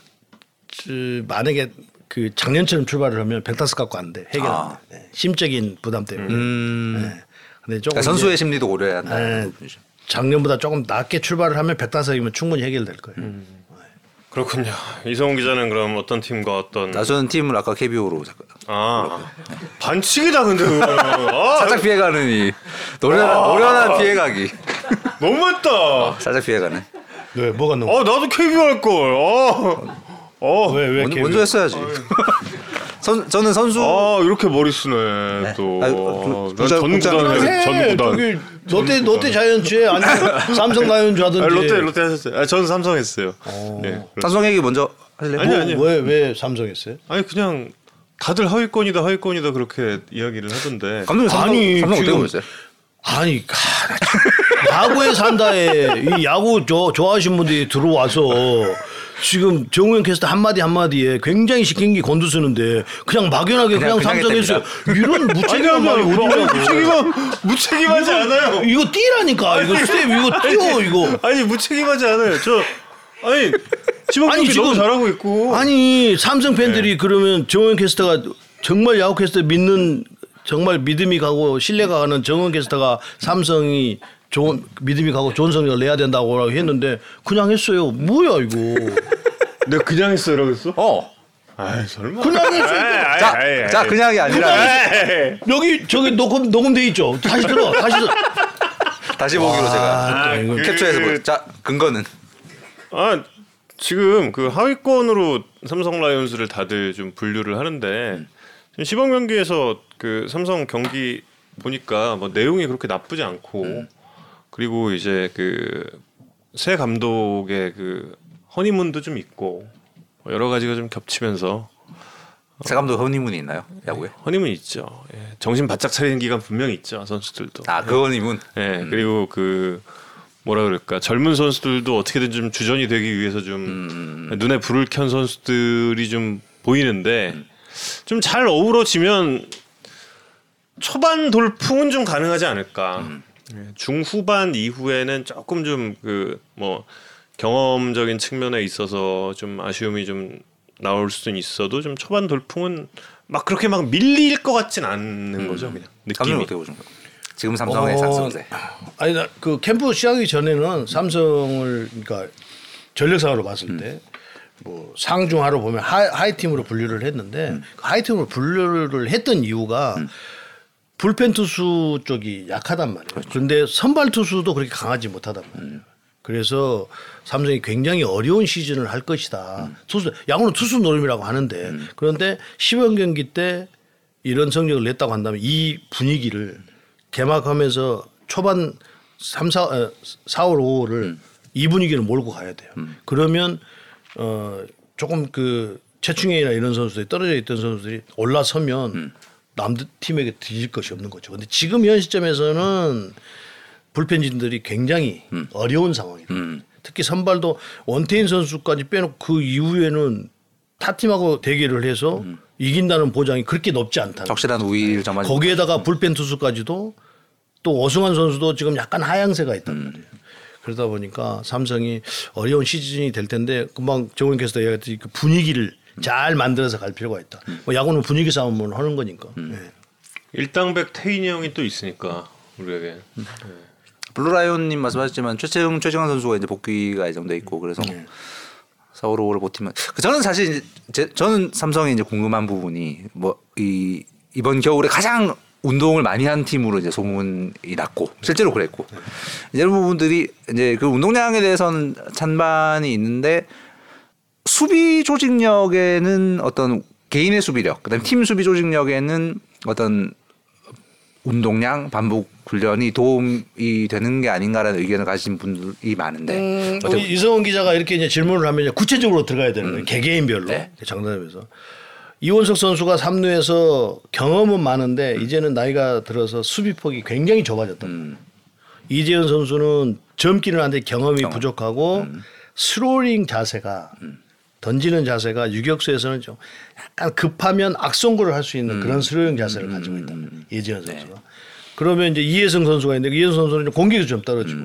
저, 만약에 그 작년처럼 출발을 하면 백타스 갖고 안 돼. 해결 아. 네. 심적인 부담 때문에. 음. 네. 근데 조금 그러니까 선수의 이제 심리도 고려해야 한다. 네, 작년보다 조금 낮게 출발을 하면 백타석이면 충분히 해결될 거예요. 그렇군요. 이성훈 기자는 그럼 어떤 팀과 어떤 나 저는 팀을 아까 KBO로 잠깐 아 반칙이다 근데 그거는. 아, 살짝 피해가는 이 노련한, 노련한 피해가기. 너무했다. 살짝 피해가는. 왜 뭐가 너무 어 나도 KBO 할 걸. 어. 어. 왜왜 먼저, 먼저 했어야지. 선, 저는 선수 아 이렇게 머리 쓰네 또. 아, 그, 난 부자- 전 부자- 구단 해. 전 구단. 롯데 롯데 자이언츠에 아니면 삼성 라이온즈 하든지. 아, 롯데 롯데 하셨어요. 아, 저는 삼성 했어요. 네. 삼성 얘기 먼저 하실래요? 아니, 아니. 왜왜 삼성 했어요? 아니 그냥 다들 하위권이다 하위권이다 그렇게 이야기를 하던데. 감독님 삼성, 아니, 삼성 어떻게 보셨어요? 아니 참- 야구에 산다에 이 야구 저, 좋아하시는 분들이 들어와서 지금 정우영 캐스터 한마디 한마디에 굉장히 시킨 게 건두쓰는데 그냥 막연하게 그냥, 그냥 삼성에서 이런 무책임한 말이 어디냐고 무책임한 무책임하지 않아요. 이거 뛰라니까 이거 스텝 이거 뛰어 이거 아니 무책임하지 않아요. 저 아니 지금 지금- 잘하고 있고. 아니 삼성 팬들이 그러면 정원 캐스터가 정말 야구 캐스터 믿는 정말 믿음이 가고 신뢰가 가는 정원 캐스터가 삼성이 좋은 믿음이 가고 좋은 성적을 내야 된다고 했는데 그냥 했어요. 뭐야 이거? 내가 그냥 했어요라고 했어? 어. 아 설마. 그냥 했어요. 자, 자 그냥이 아니라 에이. 여기 저기 녹음 녹음돼 있죠. 다시 들어. 다시 들어. 다시 보기로 제가 아. 그- 캡처해서 보. 자 근거는 아 지금 그 하위권으로 삼성 라이온즈를 다들 좀 분류를 하는데 지금 시범 경기에서 그 삼성 경기 보니까 뭐 내용이 그렇게 나쁘지 않고 그리고 이제 그 새 감독의 그 허니문도 좀 있고 뭐 여러 가지가 좀 겹치면서 새 감독 허니문이 있나요 야구에? 허니문 있죠. 예, 정신 바짝 차리는 기간 분명히 있죠 선수들도. 아그 허니문. 예, 그리고 그 뭐라 그럴까 젊은 선수들도 어떻게든 좀 주전이 되기 위해서 좀 눈에 불을 켠 선수들이 좀 보이는데 좀잘 어우러지면 초반 돌풍은 좀 가능하지 않을까. 예, 중후반 이후에는 조금 좀 그 뭐 경험적인 측면에 있어서 좀 아쉬움이 좀 나올 수는 있어도 좀 초반 돌풍은 막 그렇게 막 밀릴 것 같진 않는 거죠 그냥 느낌이. 어떻게 보십니까? 지금 삼성의 어, 상승세. 아니 나 그 캠프 시작하기 전에는 삼성을 그러니까 전력상으로 봤을 때 뭐 상중하로 보면 하위, 하위 팀으로 분류를 했는데 그 하위 팀으로 분류를 했던 이유가 불펜 투수 쪽이 약하단 말이에요. 그런데 선발 투수도 그렇게 강하지 못하단 말이에요. 그래서 삼성이 굉장히 어려운 시즌을 할 것이다. 투수 야구는 투수 노름이라고 하는데 그런데 시범 경기 때 이런 성적을 냈다고 한다면 이 분위기를 개막하면서 초반 3, 4, 어, 4, 5, 5를 이 분위기를 몰고 가야 돼요. 그러면 어 조금 그 최충현이나 이런 선수들이 떨어져 있던 선수들이 올라서면 남들 팀에게 뒤질 것이 없는 거죠. 근데 지금 현 시점에서는 불펜진들이 굉장히 어려운 상황이다. 특히 선발도 원태인 선수까지 빼놓고 그 이후에는 타 팀하고 대결을 해서 이긴다는 보장이 그렇게 높지 않다. 적실한 우위를 점하지. 거기에다가 불펜 투수까지도 또 오승환 선수도 지금 약간 하향세가 있단 말이에요. 그러다 보니까 삼성이 어려운 시즌이 될 텐데 금방 정원 캐스터 얘기했듯이 그 분위기를 잘 만들어서 갈 필요가 있다. 뭐 야구는 분위기 싸움을 하는 거니까. 네. 일당백 태인이 형이 또 있으니까 우리에게 블루라이온님 말씀하셨지만 최채흥 최정환 선수가 이제 복귀가 예정돼 있고 그래서 네. 4, 5, 5를 버티면 그 저는 사실 이제 제, 저는 삼성이 이제 궁금한 부분이 뭐 이 이번 겨울에 가장 운동을 많이 한 팀으로 이제 소문이 났고 실제로 그랬고 이제 이런 부분들이 이제 그 운동량에 대해서는 찬반이 있는데 수비 조직력에는 어떤 개인의 수비력, 그다음 팀 수비 조직력에는 어떤 운동량 반복 훈련이 도움이 되는 게 아닌가라는 의견을 가진 분들이 많은데. 어떻게 우리 이성훈 기자가 이렇게 이제 질문을 하면 이제 구체적으로 들어가야 되는 거예요. 개개인별로. 네. 장단에서. 이원석 선수가 3루에서 경험은 많은데 이제는 나이가 들어서 수비폭이 굉장히 좁아졌다. 이재현 선수는 젊기는 한데 경험이 부족하고 스로잉 자세가 던지는 자세가 유격수에서는 좀 약간 급하면 악송구를 할 수 있는 그런 스로잉 자세를 가지고 있다. 이재현 선수가. 그러면 이제 이해승 선수가 있는데 이해승 선수는 이제 공격이 좀 떨어지고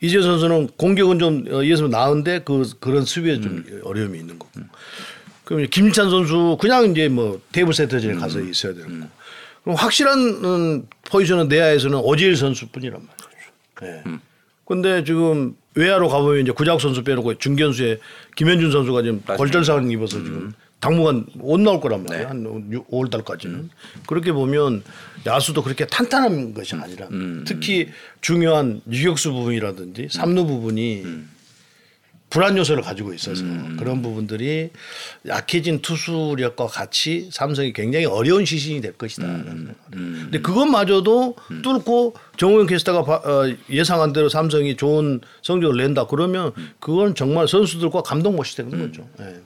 이재현 선수는 공격은 좀 어, 이해서 나은데 그 그런 수비에 좀 어려움이 있는 거고. 그럼 김지찬 선수 그냥 이제 뭐 table setters에 가서 있어야 되는 거고. 그럼 확실한 음, 포지션은 내야에서는 오재일 선수뿐이란 말이죠. 예. 근데 지금 외야로 가보면 이제 구자욱 선수 빼놓고 중견수에 김현준 선수가 지금 골절상을 입어서 지금 당분간 못 나올 거란 말이에요. 한 5월 달까지는. 그렇게 보면 야수도 그렇게 탄탄한 것이 아니라 특히 중요한 유격수 부분이라든지 삼루 부분이 불안 요소를 가지고 있어서 그런 부분들이 약해진 투수력과 같이 삼성이 굉장히 어려운 시즌이 될 것이다. 라는 생각을. 근데 그것마저도 뚫고 정우영 캐스터가 바- 어, 예상한 대로 삼성이 좋은 성적을 낸다 그러면 그건 정말 선수들과 감동 못이 되는 거죠. 예.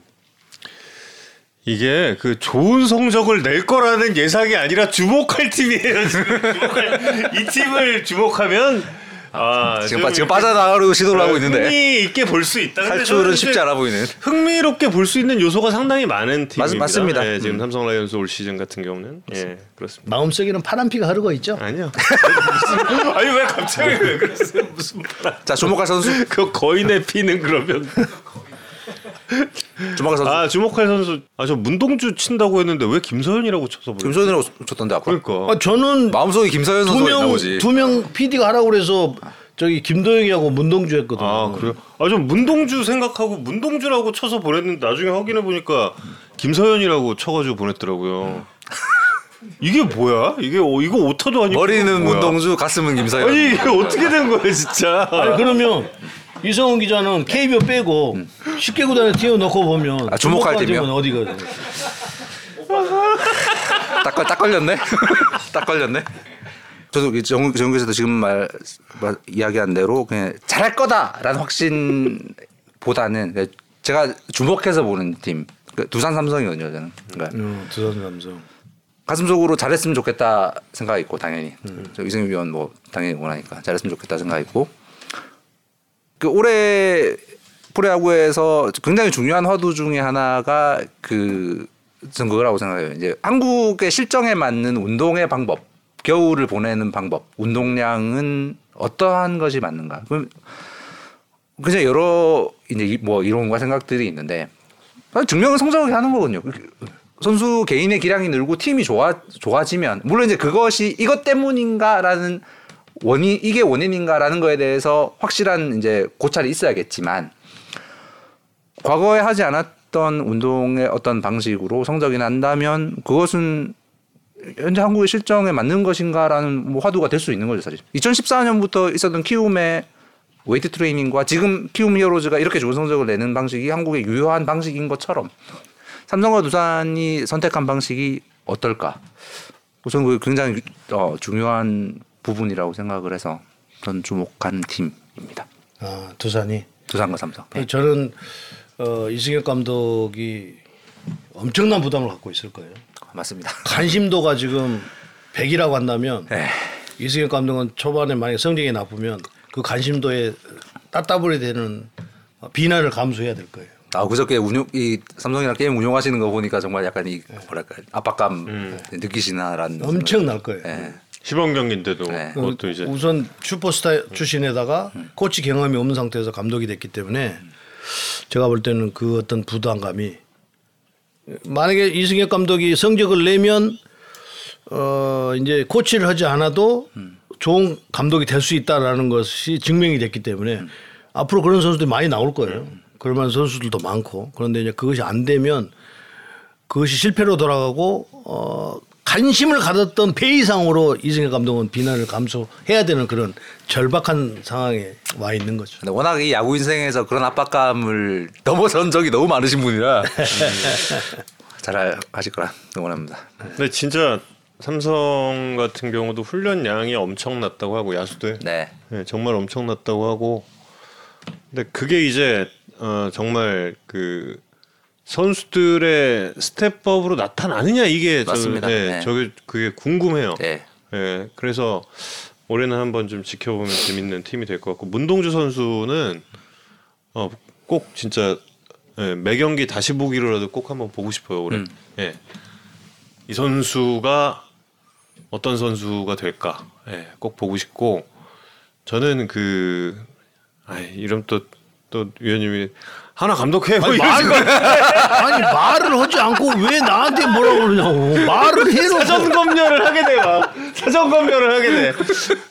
이게 그 좋은 성적을 낼 거라는 예상이 아니라 주목할 팀이에요. 주목할, 이 팀을 주목하면 아, 지금, 좀 빠, 지금 빠져나가려고 시도를 하고 있는데 흥미 있게 볼 수 있다. 탈출은 쉽지 않아 보이는. 흥미롭게 볼 수 있는 요소가 상당히 많은 팀입니다. 맞 습니다. 예, 지금 음. 삼성 라이온즈 올 시즌 같은 경우는 예, 그렇습니다. 마음속에는 파란 피가 흐르고 있죠. 아니요. 무슨- 아니 왜 갑자기 왜 그러세요? 무슨 말? 자 주목할 선수 그 거인의 피는 그러면 주목할 선수 아 주목할 선수 아 저 문동주 친다고 했는데 왜 김서현이라고 쳐서 보여? 김소연이라고 쳤던데 아까. 그러니까 아, 저는 마음속에 김서연 선수가 있나 두명 보지. 두명 PD가 하라고 그래서 저기 김도영이하고 문동주 했거든요. 아 그래요? 아좀 문동주 생각하고 문동주라고 쳐서 보냈는데 나중에 확인해 보니까 김서현이라고 쳐가지고 보냈더라고요. 이게 뭐야? 이게 어, 이거 오타도 아니고 머리는? 문동주, 가슴은 김서연. 아니 이게 어떻게 된 거야 진짜? 아니 그러면 이성훈 기자는 KBO 빼고 10개 구단에 띄워 넣고 보면 아, 주목할 팀이요? 어디가 딱, 걸- 딱 걸렸네. 딱 걸렸네. 저도 이 정, 정국에서도 지금 말, 말 이야기한 대로 그냥 잘할 거다라는 확신보다는 제가 주목해서 보는 팀그 두산 삼성이거든요. 저는 그러니까 음, 두산 삼성. 가슴 속으로 잘했으면 좋겠다 생각이 있고 당연히 저 이승엽 위원 뭐 당연히 원하니까 잘했으면 좋겠다 생각이 있고 그 올해 프로야구에서 굉장히 중요한 화두 중에 하나가 그 저는 그거라고 생각해요. 이제 한국의 실정에 맞는 운동의 방법, 겨울을 보내는 방법, 운동량은 어떠한 것이 맞는가? 그럼 그냥 여러 이제 이- 뭐 이론과 생각들이 있는데 증명은 성적이 하는 거거든요. 선수 개인의 기량이 늘고 팀이 좋아 좋아지면 물론 이제 그것이 이것 때문인가라는 원인 이게 원인인가라는 거에 대해서 확실한 이제 고찰이 있어야겠지만 과거에 하지 않았던 운동의 어떤 방식으로 성적이 난다면 그것은 현재 한국의 실정에 맞는 것인가라는 뭐 화두가 될 수 있는 거죠 사실. 2014년부터 있었던 키움의 웨이트 트레이닝과 지금 키움 히어로즈가 이렇게 좋은 성적을 내는 방식이 한국의 유효한 방식인 것처럼 삼성과 두산이 선택한 방식이 어떨까? 저는 그게 굉장히 어, 중요한 부분이라고 생각을 해서 전 주목한 팀입니다. 아 두산이. 두산과 삼성. 네. 저는 어, 이승엽 감독이 엄청난 부담을 갖고 있을 거예요. 맞습니다. 관심도가 지금 100이라고 한다면 네. 이승엽 감독은 초반에 만약 성적이 나쁘면 그 관심도에 따따블이 되는 비난을 감수해야 될 거예요. 아 그저께 운용 이 삼성이랑 게임 운용하시는 거 보니까 정말 약간 이 뭐랄까 압박감 느끼시나라는 엄청 날 거예요. 네. 시범 경기인데도 네. 그것도 이제 우선 슈퍼스타 출신에다가 코치 경험이 없는 상태에서 감독이 됐기 때문에 제가 볼 때는 그 어떤 부담감이 만약에 이승엽 감독이 성적을 내면 어 이제 코치를 하지 않아도 좋은 감독이 될 수 있다라는 것이 증명이 됐기 때문에 앞으로 그런 선수들이 많이 나올 거예요. 그럴 만한 선수들도 많고 그런데 이제 그것이 안 되면 그것이 실패로 돌아가고 어 관심을 가졌던 배 이상으로 이승엽 감독은 비난을 감수해야 되는 그런 절박한 상황에 와 있는 거죠. 근데 워낙 이 야구 인생에서 그런 압박감을 넘어선 적이 너무 많으신 분이라 잘 하실 거라 응원합니다. 근데 진짜 삼성 같은 경우도 훈련량이 엄청났다고 하고 야수들 네. 네, 정말 엄청났다고 하고 근데 그게 이제 어, 정말 그 선수들의 스텝업으로 나타나느냐 이게 맞습니다. 저는 네, 네. 저게 그게 궁금해요. 네. 예, 그래서 올해는 한번 좀 지켜보면 재밌는 팀이 될 것 같고 문동주 선수는 어, 꼭 진짜 예, 매 경기 다시 보기로라도 꼭 한번 보고 싶어요 올해. 음. 예, 이 선수가 어떤 선수가 될까, 예, 꼭 보고 싶고 저는 그 아, 이름 또또 위원님이 하나 감독해 뭐 아니, 말을, 아니 말을 하지 않고 왜 나한테 뭐라고 그러냐고 말을 해놓고 사전 검열을 하게 돼 막. 사전 검열을 하게 돼.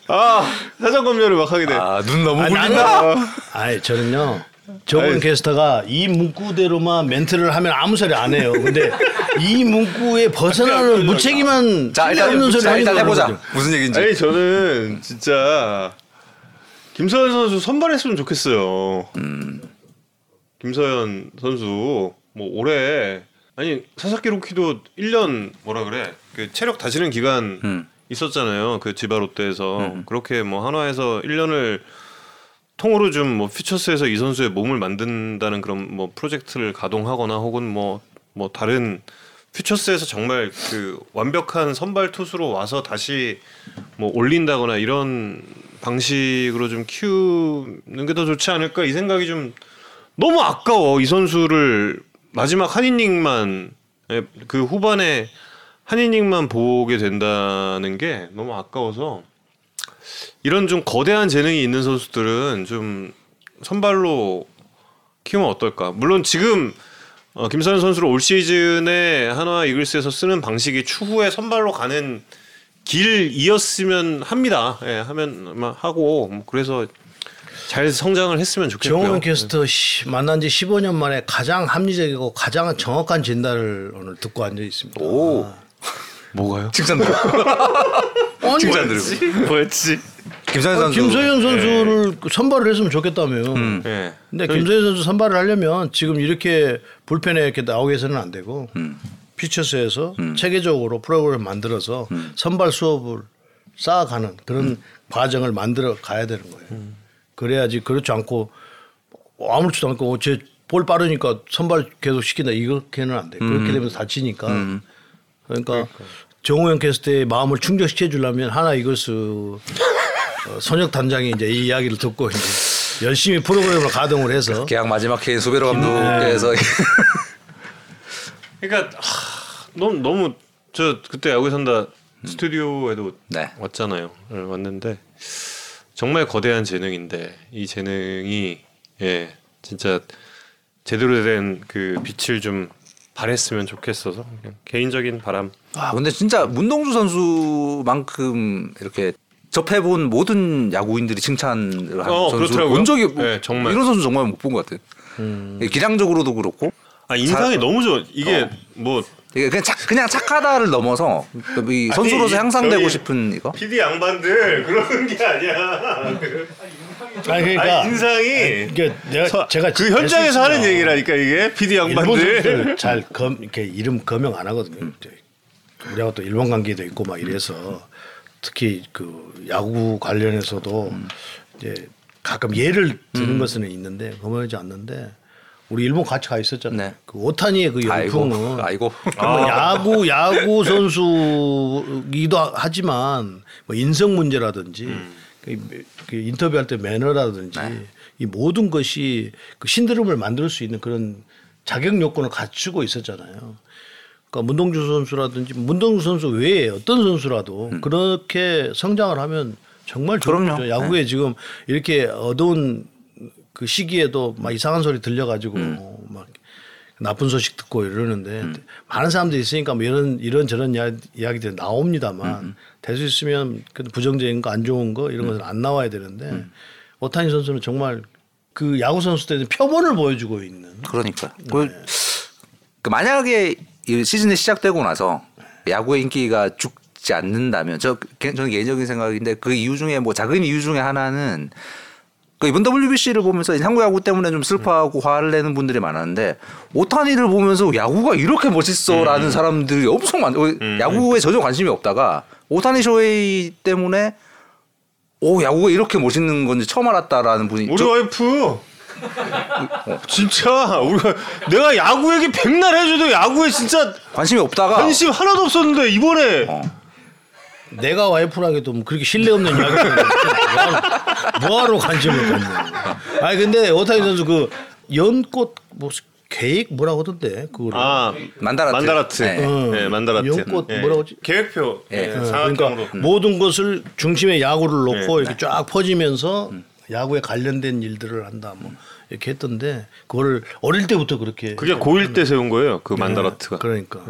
아 사전 검열을 막 하게 돼. 아눈 너무 굴린다. 아니 저는요. 저번. 캐스터가 이 문구대로만 멘트를 하면 아무 소리 안 해요. 근데 이 문구에 벗어나는 무책임한 자 일단 없는 소리 자, 일단 해보자. 그러거든요. 무슨 얘기인지. 아니 저는 진짜 김서현 선수 선발했으면 좋겠어요. 김서현 선수 뭐 올해 아니 사사키 로키도 1년 뭐라 그래 그 체력 다지는 기간 음. 있었잖아요. 그 지바 롯데에서 그렇게 뭐 한화에서 1년을 통으로 좀 뭐 퓨처스에서 이 선수의 몸을 만든다는 그런 뭐 프로젝트를 가동하거나 혹은 뭐뭐 다른 퓨처스에서 정말 그 완벽한 선발 투수로 와서 다시 뭐 올린다거나 이런 방식으로 좀 키우는 게 더 좋지 않을까 이 생각이 좀 너무 아까워 이 선수를 마지막 한 이닝만 예, 그 후반에 한 이닝만 보게 된다는 게 너무 아까워서 이런 좀 거대한 재능이 있는 선수들은 좀 선발로 키우면 어떨까? 물론 지금 어, 김선현 선수를 올 시즌에 한화 이글스에서 쓰는 방식이 추후에 선발로 가는 길이었으면 합니다. 예, 하면 하고 뭐 그래서 잘 성장을 했으면 좋겠고요. 정호영 캐스터 시- 만난 지 15년 만에 가장 합리적이고 가장 정확한 진단을 오늘 듣고 앉아 있습니다. 오. 뭐가요? 칭찬. 아니, 칭찬 들고. 뭐였지? 김선현 선수. 김서현 선수를 선발을 했으면 좋겠다며. 예. 근데 김서현 선수 선발을 하려면 지금 이렇게 불펜에 이렇게 나오게 해서는 안 되고 음. 피처스에서 체계적으로 프로그램을 만들어서 선발 수업을 쌓아가는 그런 과정을 만들어 가야 되는 거예요. 그래야지 그렇지 않고 아무렇지도 않고 제 볼 빠르니까 선발 계속 시킨다 이렇게는 안 돼. 그렇게 되면 다치니까. 그러니까 정우영 캐스트의 마음을 충족시켜 주려면 하나 이글스 어, 선혁 단장이 이제 이 이야기를 듣고 이제 열심히 프로그램을 가동을 해서 계약 마지막 해인 수베로 감독께서 그러니까 하, 너무 너무 저 그때 야구에 산다 스튜디오에도 네. 왔잖아요. 네, 왔는데 정말 거대한 재능인데 이 재능이 예 진짜 제대로 된 그 빛을 좀 발했으면 좋겠어서 그냥 개인적인 바람. 아 근데 진짜 문동주 선수만큼 이렇게 접해본 모든 야구인들이 칭찬을 하는 어, 선수. 본 적이 뭐 네, 정말. 이런 선수 정말 못 본 것 같아요. 기량적으로도 그렇고 아 인상이 사- 너무 좋아. 이게 어. 뭐 이게 그냥 착 그냥 착하다를 넘어서 이 선수로서 이- 향상되고 저기- 싶은 이거. PD 양반들 그러는 게 아니야. 아니 그러니까 아니, 인상이 이게 내가 서- 제가 그 현장에서 하는 얘기라니까 이게 PD 양반들. 잘 검, 이렇게 이름 거명 안 하거든요. 이제 우리하고 또 일본 관계도 있고 막 이래서 특히 그 야구 관련해서도 이제 가끔 예를 드는 것은 있는데 거명하지 않는데 우리 일본 같이 가 있었잖아요. 네. 그 오타니의 그 아이고 열풍은 아이고. 뭐 야구 야구 선수이기도 하지만 뭐 인성 문제라든지 그, 그 인터뷰할 때 매너라든지 이 모든 것이 그 신드롬을 만들 수 있는 그런 자격 요건을 갖추고 있었잖아요. 그러니까 문동주 선수라든지 문동주 선수 외에 어떤 선수라도 그렇게 성장을 하면 정말 그럼요. 야구에 지금 이렇게 어두운 그 시기에도 막 이상한 소리 들려가지고 막 나쁜 소식 듣고 이러는데 많은 사람들이 있으니까 뭐 이런 이런 저런 이야- 이야기들이 나옵니다만 될수 있으면 그 부정적인 거 안 좋은 거 이런 것은 안 나와야 되는데 오타니 선수는 정말 그 야구 선수들은 표본을 보여주고 있는 그러니까. 그, 그 만약에 이 시즌이 시작되고 나서 야구의 인기가 죽지 않는다면 저 개- 저는 개인적인 생각인데 그 이유 중에 뭐 작은 이유 중에 하나는 그 이번 WBC를 보면서 한국 야구 때문에 좀 슬퍼하고 화를 내는 분들이 많았는데 오타니를 보면서 야구가 이렇게 멋있어라는 사람들이 엄청 많. 어, 야구에 전혀 관심이 없다가 오타니 쇼헤이 때문에 오 야구가 이렇게 멋있는 건지 처음 알았다라는 분이 우리 저- 와이프 진짜 우리가 내가 야구 얘기 백날 해줘도 야구에 진짜 관심이 없다가 관심 하나도 없었는데 이번에 어. 내가 와이프라기도 뭐 그렇게 신뢰 없는 이야기를 뭐하러, 뭐하러 관심을 갖는 아니 근데 오타니 선수 그 연꽃 뭐 계획 뭐라고 하던데 그거를? 아 만다라트. 만다라트. 네. 네, 만다라트. 연꽃 예. 뭐라고 하지? 계획표. 예. 예, 어, 그러니까 모든 것을 중심에 야구를 놓고 네. 이렇게 쫙 퍼지면서 야구에 관련된 일들을 한다 뭐 이렇게 했던데 그거를 어릴 때부터 그렇게 그게 고1 때 세운 거예요. 그 만다라트가. 그러니까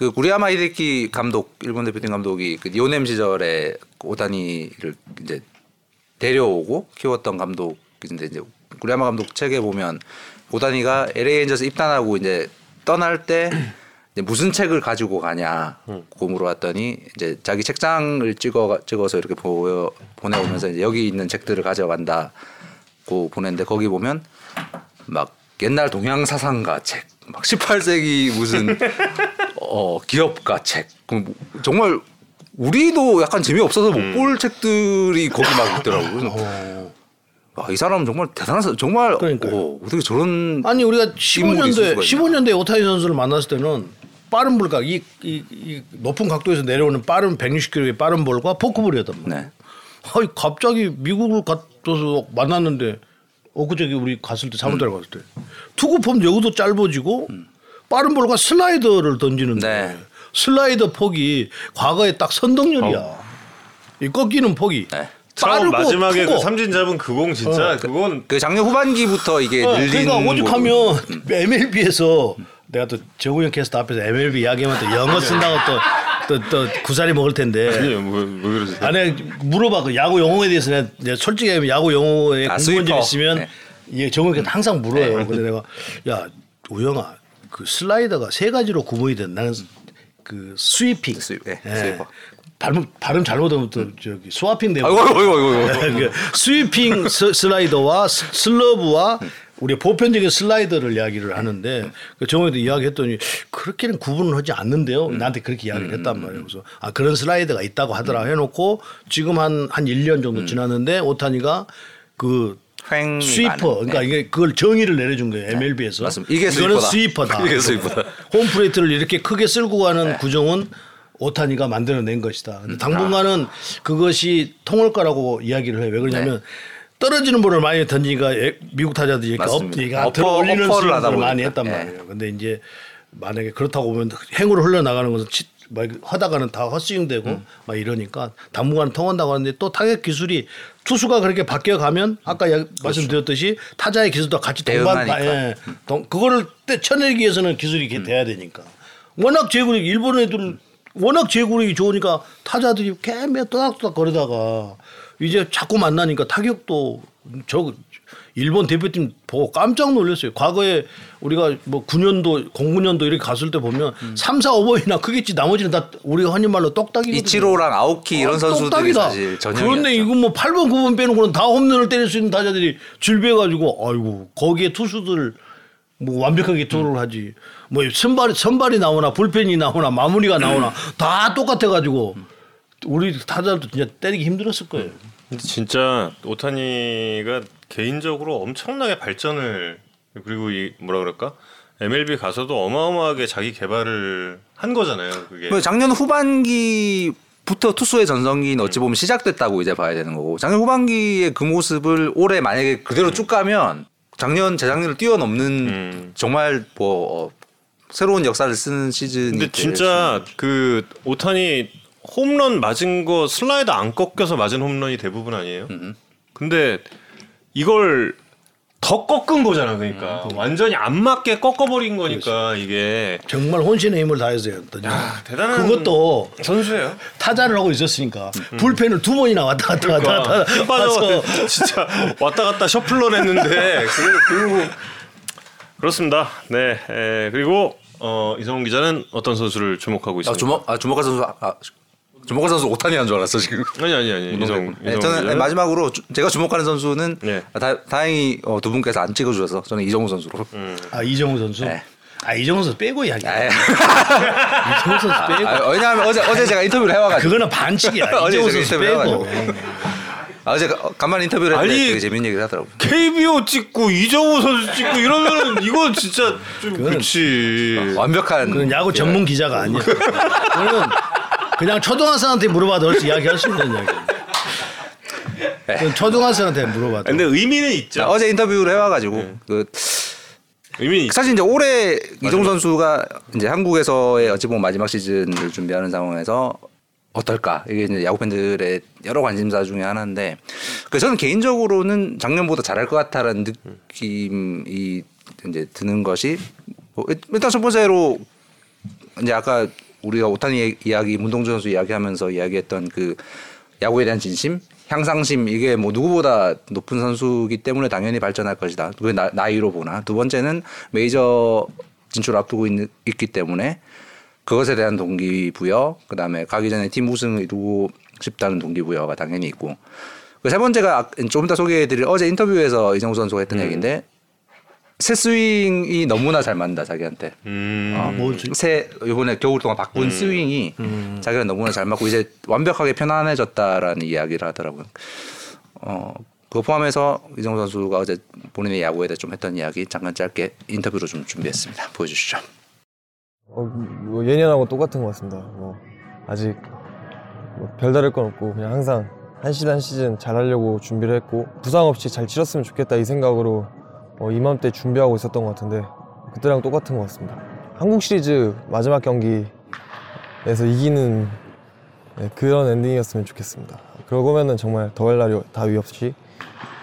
그 구리야마 히데키 감독 일본 대표팀 감독이 그 니오넴 시절에 오다니를 이제 데려오고 키웠던 감독인데 이제 구리야마 감독 책에 보면 오다니가 LA 엔저스 입단하고 이제 떠날 때 이제 무슨 책을 가지고 가냐 고 물어봤더니 이제 자기 책장을 찍어 찍어서 이렇게 보여 보내오면서 이제 여기 있는 책들을 가져간다고 보냈는데 거기 보면 막 옛날 동양 사상가 책, 막 18세기 무슨 어 기업가 책, 정말 우리도 약간 재미 없어서 못볼 책들이 거기 막 있더라고요. 그래서 아, 이 사람은 정말 대단한 사 정말 그러니까요. 어, 어떻게 저런 아니 우리가 인물이 있을 15년도에 수가 있나. 15년도에 오타니 선수를 만났을 때는 빠른 볼각 이, 이, 이 높은 각도에서 내려오는 빠른 160km의 빠른 볼과 포크볼이었단 말이에요. 네. 아니 갑자기 미국을 갔어서 만났는데 엊그저께 우리 갔을 때 사무대 갔을 때 투구폼 여기도 짧아지고 빠른 볼과 슬라이더를 던지는데 네. 슬라이더 폭이 과거에 딱 선동열이야. 이 꺾이는 폭이 네. 처음 빠르고 마지막에 그. 삼진 잡은 그 공 진짜 그건 그 작년 후반기부터 이게 어, 늘린 그러니까 오죽하면 뭐- MLB에서 내가 또 정우영 캐스터 앞에서 MLB 이야기하면 또 영어 쓴다고 또 또 또 구살이 먹을 텐데. 아니요 뭐, 뭐 그러세요? 아니 물어봐 그 야구 용어에 대해서 내가 내가 솔직히 하면 야구 용어에 아, 궁금한 점 스위퍼. 있으면 네. 예, 정우영 캐스터 항상 물어요. 근데 내가 야 우영아 그 슬라이더가 세 가지로 구분이 된 나는 그 sweeping, swee- 예, 예. sweeper. 발음 발음 잘못하면 또 저기 swapping 되고 아이고 아이고 아이고. 그 sweeping 스- 슬라이더와 스- slurve와 우리 보편적인 슬라이더를 이야기를 하는데 그 정호도 이야기했더니 그렇게는 구분을 하지 않는데요. 나한테 그렇게 이야기를 했단 말이에요. 그래서 아 그런 슬라이더가 있다고 하더라 해놓고 지금 한한 1년 정도 지났는데 오타니가 그 횡 sweeper 그러니까 네. 이게 그걸 정의를 내려준 거예요 MLB에서 맞습니다. 이게 sweeper다. sweeper다. 이게 sweeper다. 홈플레이트를 이렇게 크게 쓸고 가는 네. 구종은 오타니가 만들어낸 것이다. 음. 근데 당분간은 그것이 통할 거라고 이야기를 해요. 왜 그러냐면 네. 떨어지는 볼을 많이 던지니까 애- 미국 타자들이 이렇게 up, 맞습니다. 이렇게 upper- 들어 올리는 upper를 하다 스윙을 많이. 했단 예. 말이에요. 근데 이제 만약에 그렇다고 보면 횡으로 흘러나가는 것은 치, 막 하다가는 다 헛스윙되고 음. 막 이러니까 당분간 통한다고 하는데 또 타격 기술이 투수가 그렇게 바뀌어 가면 아까 야- 말씀드렸듯이 타자의 기술도 같이 동반. 대응하니까. 예, 동- 그거를 때 쳐내기 위해서는 기술이 이렇게 돼야 되니까 워낙 제구력 일본 애들 워낙 제구력이 좋으니까 타자들이 개매 또닥또닥 거리다가 이제 자꾸 만나니까 타격도 저 일본 대표팀 보고 깜짝 놀랐어요. 과거에 우리가 뭐 9년도 09년도 이렇게 갔을 때 보면 삼 3, 4, 5번이나 크겠지. 나머지는 다 우리가 흔히 말로 똑딱이 이치로랑 아오키 이런 선수들이 사실 전형이었죠. 그런데 이거 뭐 8번 9번 빼놓고는 다 홈런을 때릴 수 있는 타자들이 줄배가지고 아이고 거기에 투수들 뭐 완벽하게 투를 하지. 뭐 선발이 선발이 나오나 불펜이 나오나 마무리가 나오나 다 똑같아가지고 우리 타자들도 진짜 때리기 힘들었을 거예요. 근데 진짜 오타니가 개인적으로 엄청나게 발전을 그리고 이 뭐라 그럴까 MLB 가서도 어마어마하게 자기 개발을 한 거잖아요. 그게 뭐 작년 후반기 부터 투수의 전성기는 어찌 보면 시작됐다고 이제 봐야 되는 거고 작년 후반기의 그 모습을 올해 만약에 그대로 쭉 가면 작년 재작년을 뛰어넘는 음. 정말 뭐 어, 새로운 역사를 쓰는 근데 될 진짜 그 오타니 홈런 맞은 거 슬라이드 안 꺾여서 맞은 홈런이 대부분 아니에요? 근데 이걸 더 꺾은 거잖아, 그러니까. 완전히 안 맞게 꺾어버린 거니까 이게. 정말 혼신의 힘을 다해서 했더니. 아, 대단한 그것도 선수예요. 타자를 하고 있었으니까. 불펜을 두 번이나 왔다 갔다 왔다 갔다 빠져 진짜 왔다 갔다 셔플런 했는데 그래도 결국 그렇습니다. 네, 에, 그리고 어, 이성훈 기자는 어떤 선수를 주목하고 아, 있습니까? 주목 아 주목할 선수 아 주목할 선수 오타니 한 줄 알았어 지금. 아니 아니 아니 이성 네, 이성 저는 기자는 마지막으로 주- 제가 주목하는 선수는 네. 다, 다행히 어, 두 분께서 안 찍어주셔서 저는 이정우 선수로. 아 이정우 선수 네. 아 이정우 선수 빼고 이야기 아, 이정우 선수 빼고 아, 왜냐하면 어제 어제 제가 인터뷰를 해와가지고 그거는 반칙이야 어제 이정우 선수 빼고. 아, 어제 가- 간만에 인터뷰를 했는데 아니, 되게 재밌는 얘기를 하더라고. 요 KBO 찍고 이정우 선수 찍고 이러면은 이거 진짜 좀 그렇지. 완벽한 그건 야구 전문 기자가 아니야 그거는 그냥 초등학생한테 물어봐도 얼른 이야기할 수 있는 이야기 초등학생한테 물어봐도 근데 의미는 있죠. 자, 어제 인터뷰를 해와가지고 네. 그 의미는 있죠. 사실 이제 올해 이종 선수가 이제 한국에서의 어찌 보면 마지막 시즌을 준비하는 상황에서 어떨까 이게 이제 야구 팬들의 여러 관심사 중에 하나인데 그 저는 개인적으로는 작년보다 잘할 것 같다라는 느낌이 이제 드는 것이 뭐 일단 첫 번째로 이제 아까 우리가 오타니 이야기 문동주 선수 이야기하면서 이야기했던 그 야구에 대한 진심? 향상심? 이게 뭐 누구보다 높은 선수기 때문에 당연히 발전할 것이다. 그 나, 나이로 보나? 두 번째는 메이저 진출 앞두고 있, 있기 때문에 그것에 대한 동기부여 그 다음에 가기 전에 팀 우승을 이루고 싶다는 동기부여가 당연히 있고. 그 세 번째가 아- 좀 이따 소개해드릴 어제 인터뷰에서 이정우 선수가 했던 얘기인데 새 스윙이 너무나 잘 맞는다 자기한테. 음. 어, 새 이번에 겨울 동안 바꾼 스윙이 자기랑 너무나 잘 맞고 이제 완벽하게 편안해졌다라는 이야기를 하더라고요. 어 그거 포함해서 이정우 선수가 어제 본인의 야구에 대해 좀 했던 이야기 잠깐 짧게 인터뷰로 좀 준비했습니다. 보여주시죠. 어, 뭐 예년하고 똑같은 것 같습니다. 뭐 아직 뭐 별다를 건 없고 그냥 항상 한 시즌 한 시즌 잘하려고 준비를 했고 부상 없이 잘 치렀으면 좋겠다 이 생각으로 어, 이맘때 준비하고 있었던 것 같은데 그때랑 똑같은 것 같습니다. 한국 시리즈 마지막 경기에서 이기는 네, 그런 엔딩이었으면 좋겠습니다. 그러고면은 정말 더할 날이 다위 없이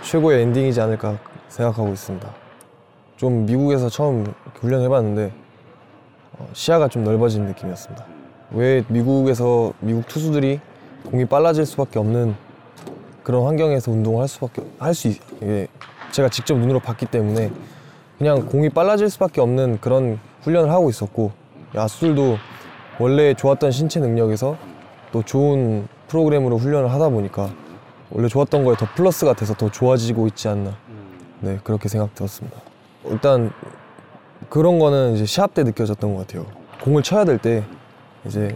최고의 엔딩이지 않을까 생각하고 있습니다. 좀 미국에서 처음 훈련해봤는데 어, 시야가 좀 넓어진 느낌이었습니다. 왜 미국에서 미국 투수들이 공이 빨라질 수밖에 없는 그런 환경에서 운동을 할 수밖에 할수 이게 제가 직접 눈으로 봤기 때문에 그냥 공이 빨라질 수밖에 없는 그런 훈련을 하고 있었고 야수들도 원래 좋았던 신체 능력에서 또 좋은 프로그램으로 훈련을 하다 보니까 원래 좋았던 거에 더 플러스가 돼서 더 좋아지고 있지 않나 네 그렇게 생각 들었습니다. 일단 그런 거는 이제 시합 때 느껴졌던 것 같아요. 공을 쳐야 될 때 이제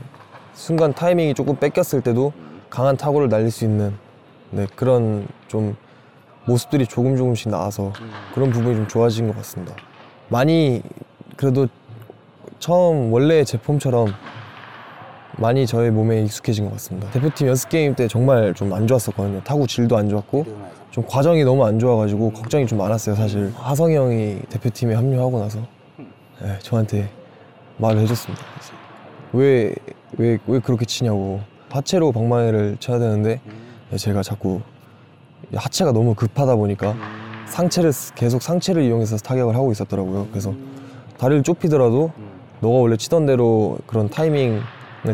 순간 타이밍이 조금 뺏겼을 때도 강한 타구를 날릴 수 있는 네, 그런 좀 모습들이 조금 조금씩 나와서 그런 부분이 좀 좋아진 것 같습니다. 많이 그래도 처음 원래 제 폼처럼 많이 저의 몸에 익숙해진 것 같습니다. 대표팀 연습 게임 때 정말 좀 안 좋았었거든요. 타구 질도 안 좋았고 좀 과정이 너무 안 좋아가지고 걱정이 좀 많았어요. 사실 하성이 형이 대표팀에 합류하고 나서 네, 저한테 말을 해줬습니다. 왜, 왜, 왜 그렇게 치냐고. 하체로 방망이를 쳐야 되는데 네, 제가 자꾸 하체가 너무 급하다 보니까 상체를 쓰- 계속 상체를 이용해서 타격을 하고 있었더라고요. 그래서 다리를 좁히더라도 너가 원래 치던 대로 그런 타이밍을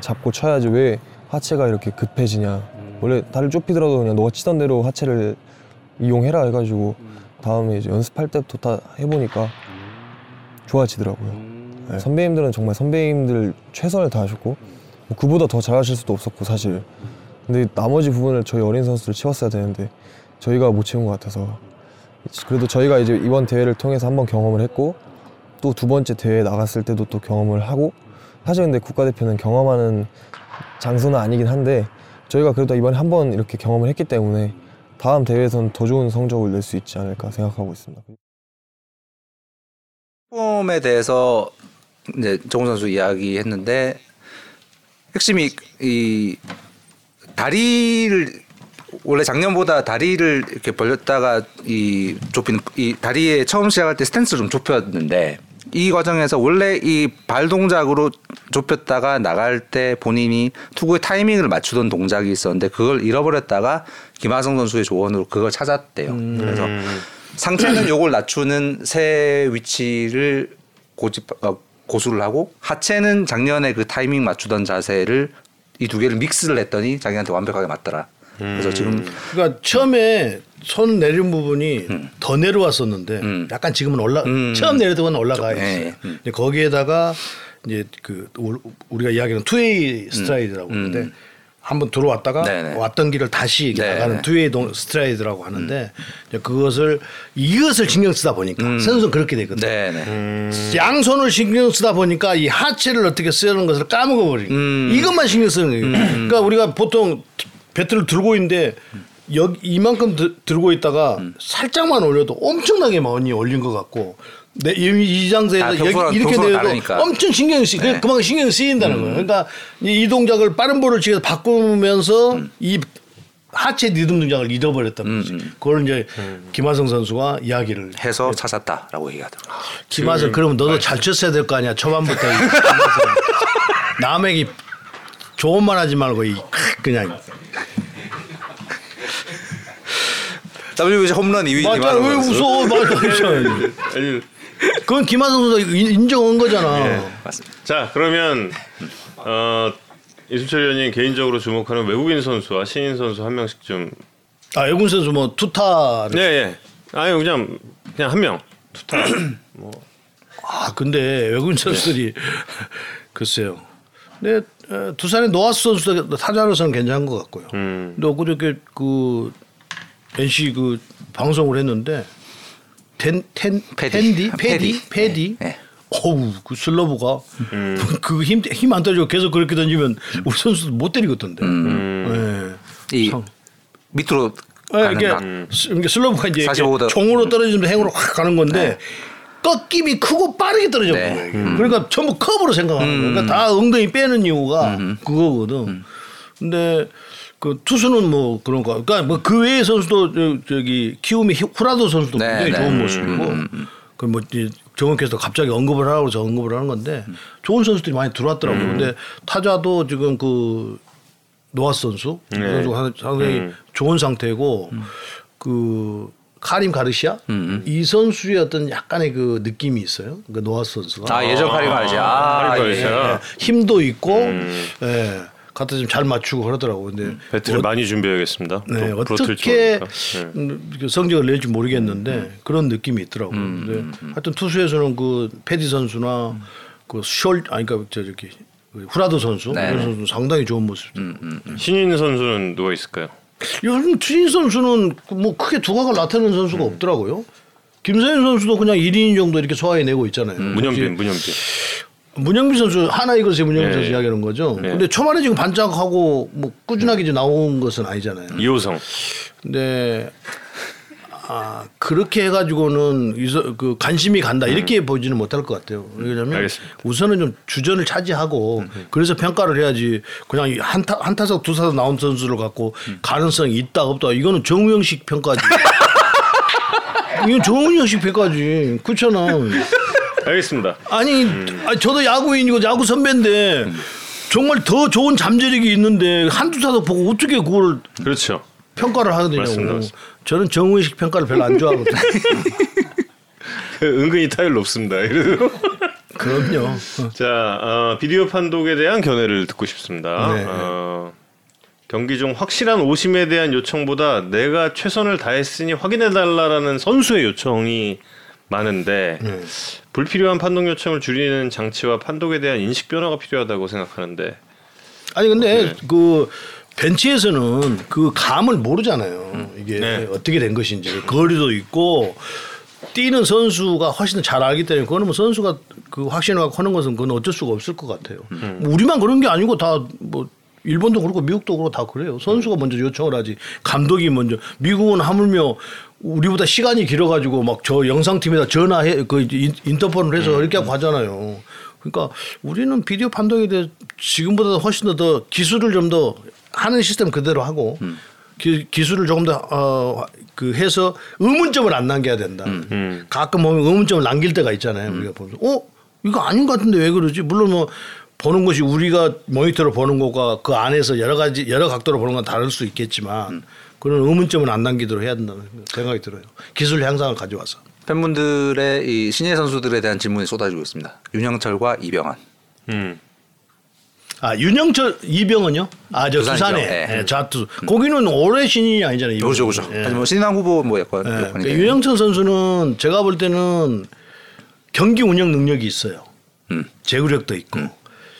잡고 쳐야지 왜 하체가 이렇게 급해지냐. 원래 다리를 좁히더라도 그냥 너가 치던 대로 하체를 이용해라 해가지고 다음에 이제 연습할 때부터 다 해보니까 좋아지더라고요. 네, 선배님들은 정말 선배님들 최선을 다하셨고 뭐 그보다 더 잘하실 수도 없었고 사실. 근데 나머지 부분을 저희 어린 선수들 채웠어야 되는데 저희가 못 채운 것 같아서 그래도 저희가 이제 이번 대회를 통해서 한번 경험을 했고 또 두 번째 대회 나갔을 때도 또 경험을 하고 사실 근데 국가대표는 경험하는 장소는 아니긴 한데 저희가 그래도 이번에 한 번 이렇게 경험을 했기 때문에 다음 대회에서는 더 좋은 성적을 낼 수 있지 않을까 생각하고 있습니다. 폼에 대해서 이제 정우 선수 이야기했는데 핵심이 이 다리를 원래 작년보다 다리를 이렇게 벌렸다가 이 좁힌 이 다리에 처음 시작할 때 스탠스를 좀 좁혔는데 이 과정에서 원래 이 발 동작으로 좁혔다가 나갈 때 본인이 투구의 타이밍을 맞추던 동작이 있었는데 그걸 잃어버렸다가 김하성 선수의 조언으로 그걸 찾았대요. 그래서 상체는 요걸 낮추는 새 위치를 고집 어, 고수를 하고 하체는 작년에 그 타이밍 맞추던 자세를 이 두 개를 믹스를 했더니 자기한테 완벽하게 맞더라. 그래서 지금 그러니까 처음에 손 내린 부분이 더 내려왔었는데 음. 약간 지금은 올라 음. 처음 내렸던 건 올라가 좀, 있어요. 예, 음. 근데 거기에다가 이제 그 우- 우리가 이야기하는 two-way stride라고 음. 하는데 한번 들어왔다가 네네. 왔던 길을 다시 네네. 음. 나가는 two-way 동 stride라고 하는데 그것을 이것을 신경 쓰다 보니까 선수는 그렇게 되거든. 요 네네. 양손을 신경 쓰다 보니까 이 하체를 어떻게 쓰는 것을 까먹어 버리. 음. 이것만 신경 쓰는 거예요. 그러니까 우리가 보통 배트를 들고 있는데 여기 이만큼 드- 들고 있다가 음. 살짝만 올려도 엄청나게 많이 올린 것 같고 내, 이, 이 장소에서 아, 여기 이렇게 내도 다르니까. 엄청 신경이 쓰. 네. 그만큼 신경이 쓰인다는 거예요. 그러니까 이, 이 동작을 빠른 볼을 치면서 바꾸면서 음. 이 하체 리듬 동작을 잃어버렸다는 거지. 그걸 이제 음. 김하성 선수가 이야기를 해서 찾았다라고 얘기하더라고요. 김하성 그러면 너도 잘 쳤어야 될 거 아니야 초반부터 이 남에게 좋은 말 하지 말고 이 그냥 WBC 홈런 2위 맞아 김하성 왜 선수. 웃어 맞아 아니, 그건 김하성 선수가 인- 인정한 거잖아 네, 맞습니다. 자 그러면 어, 이순철 의원님 개인적으로 주목하는 외국인 선수와 신인 선수 한 명씩 좀. 아 외국 선수 뭐 투타 네, 예. 아니 그냥 그냥 한 명. 투타. 아 근데 외국인 선수들이 글쎄요 근데 어, 두산의 노아스 선수도 타자로서는 괜찮은 것 같고요 음. 근데 그저께 그 NC 그 방송을 했는데 텐, 텐, 패디. 텐디? 패디. 패디? 패디? 네. 어우, 그 슬러브가 그 힘, 힘안 떨어지고 계속 그렇게 던지면 우리 선수들 못 때리거든데. 예. 이 참. 밑으로 예, 가는 이게, 슬러브가 이제 이렇게 45도. 총으로 떨어지면 행으로 확 가는 건데 꺾임이 크고 빠르게 떨어져 네. 이게. 그러니까 전부 커브로 생각하는 거예요. 그러니까 다 엉덩이 빼는 이유가 그거거든. 근데 그 투수는 뭐 그런 거. 그러니까 뭐 그 외의 선수도 저, 저기 키움이 히- 후라도 선수도 네, 굉장히 네. 좋은 음, 모습이고. 그뭐 정원께서 갑자기 언급을 하라고 저 언급을 하는 건데 좋은 선수들이 많이 들어왔더라고요. 근데 타자도 지금 그 노아스 선수 그 네. 선수가 상당히 좋은 상태고 그 카림 가르시아 이 선수의 어떤 약간의 그 느낌이 있어요. 그 로하스 선수가 아 예전 카림 말이지. 아, 카림 예. 말이지. 예, 힘도 있고 예. 갖다 좀 잘 맞추고 그러더라고. 근데 배트를 많이 준비해야겠습니다. 네, 어떻게. 네. 음, 그 성적을 낼지 모르겠는데 그런 느낌이 있더라고요. 근데 하여튼 투수에서는 그 페디 선수나 그 숄 아니 그러니까 저 저기 그 후라드 선수 네. 이런 선수 상당히 좋은 모습이죠. 신인 선수는 누가 있을까요? 요즘 추진 선수는 그뭐 크게 두각을 나타내는 선수가 없더라고요. 김서현 선수도 그냥 1인 정도 이렇게 소화해내고 있잖아요. 문현빈, 문현빈. 문영빈 선수 하나 이글스의 문영빈 네. 선수 이야기하는 거죠. 네. 근데 초반에 지금 반짝하고 뭐 꾸준하게 이제 나온 것은 아니잖아요. 이호성. 근데 아 그렇게 해가지고는 그 관심이 간다 이렇게 보지는 못할 것 같아요. 왜냐하면 알겠습니다. 우선은 좀 주전을 차지하고 그래서 평가를 해야지 그냥 이 한타 한 타석 두 타석 나온 선수를 갖고 가능성이 있다 없다 이거는 정우영식 평가지. 이건 정우영식 평가지 그렇잖아. 알겠습니다. 아니, 아니, 저도 야구인이고 야구 선배인데 정말 더 좋은 잠재력이 있는데 한두 타석 보고 어떻게 그걸 그렇죠. 평가를 하게 맞습니다, 되냐고. 맞습니다. 저는 정우식 평가를 별로 안 좋아하거든요. 그 은근히 타율 높습니다. 이래서. 그럼요. 자, 어, 비디오 판독에 대한 견해를 듣고 싶습니다. 네. 어, 경기 중 확실한 오심에 대한 요청보다 내가 최선을 다했으니 확인해 달라라는 선수의 요청이 많은데 네. 불필요한 판독 요청을 줄이는 장치와 판독에 대한 인식 변화가 필요하다고 생각하는데 아니 근데 네. 그 벤치에서는 그 감을 모르잖아요. 이게 네. 어떻게 된 것인지 거리도 있고 뛰는 선수가 훨씬 더잘 알기 때문에 그거는 뭐 선수가 그 확신을 갖고 하는 것은 그건 어쩔 수가 없을 것 같아요. 뭐 우리만 그런 게 아니고 다 뭐 일본도 그렇고 미국도 그렇고 다 그래요. 선수가 먼저 요청을 하지 감독이 먼저 미국은 하물며 우리보다 시간이 길어가지고 막 저 영상팀에다 전화해 그 인- 인터폰을 해서 이렇게 하고 하잖아요. 그러니까 우리는 비디오 판독에 대해 지금보다 훨씬 더, 더 기술을 좀 더 하는 시스템 그대로 하고 기, 기술을 조금 더 어, 그 해서 의문점을 안 남겨야 된다. 가끔 보면 의문점을 남길 때가 있잖아요. 우리가 보면서 어 이거 아닌 것 같은데 왜 그러지? 물론 뭐 보는 것이 우리가 모니터로 보는 것과 그 안에서 여러 가지 여러 각도로 보는 건 다를 수 있겠지만 그런 의문점은 안 남기도록 해야 된다는 생각이 들어요. 기술 향상을 가져와서. 팬분들의 이 신예 선수들에 대한 질문이 쏟아지고 있습니다. 윤영철과 이병헌. 음. 아 윤영철 이병헌요? 아 저 두산이죠. 두산에 네. 예, 좌투. 거기는 올해 신인이 아니잖아요. 그렇죠. 그렇죠. 예. 하지만 신인왕 후보 뭐 약간 예, 그러니까. 윤영철 선수는 제가 볼 때는 경기 운영 능력이 있어요. 음. 제구력도 있고.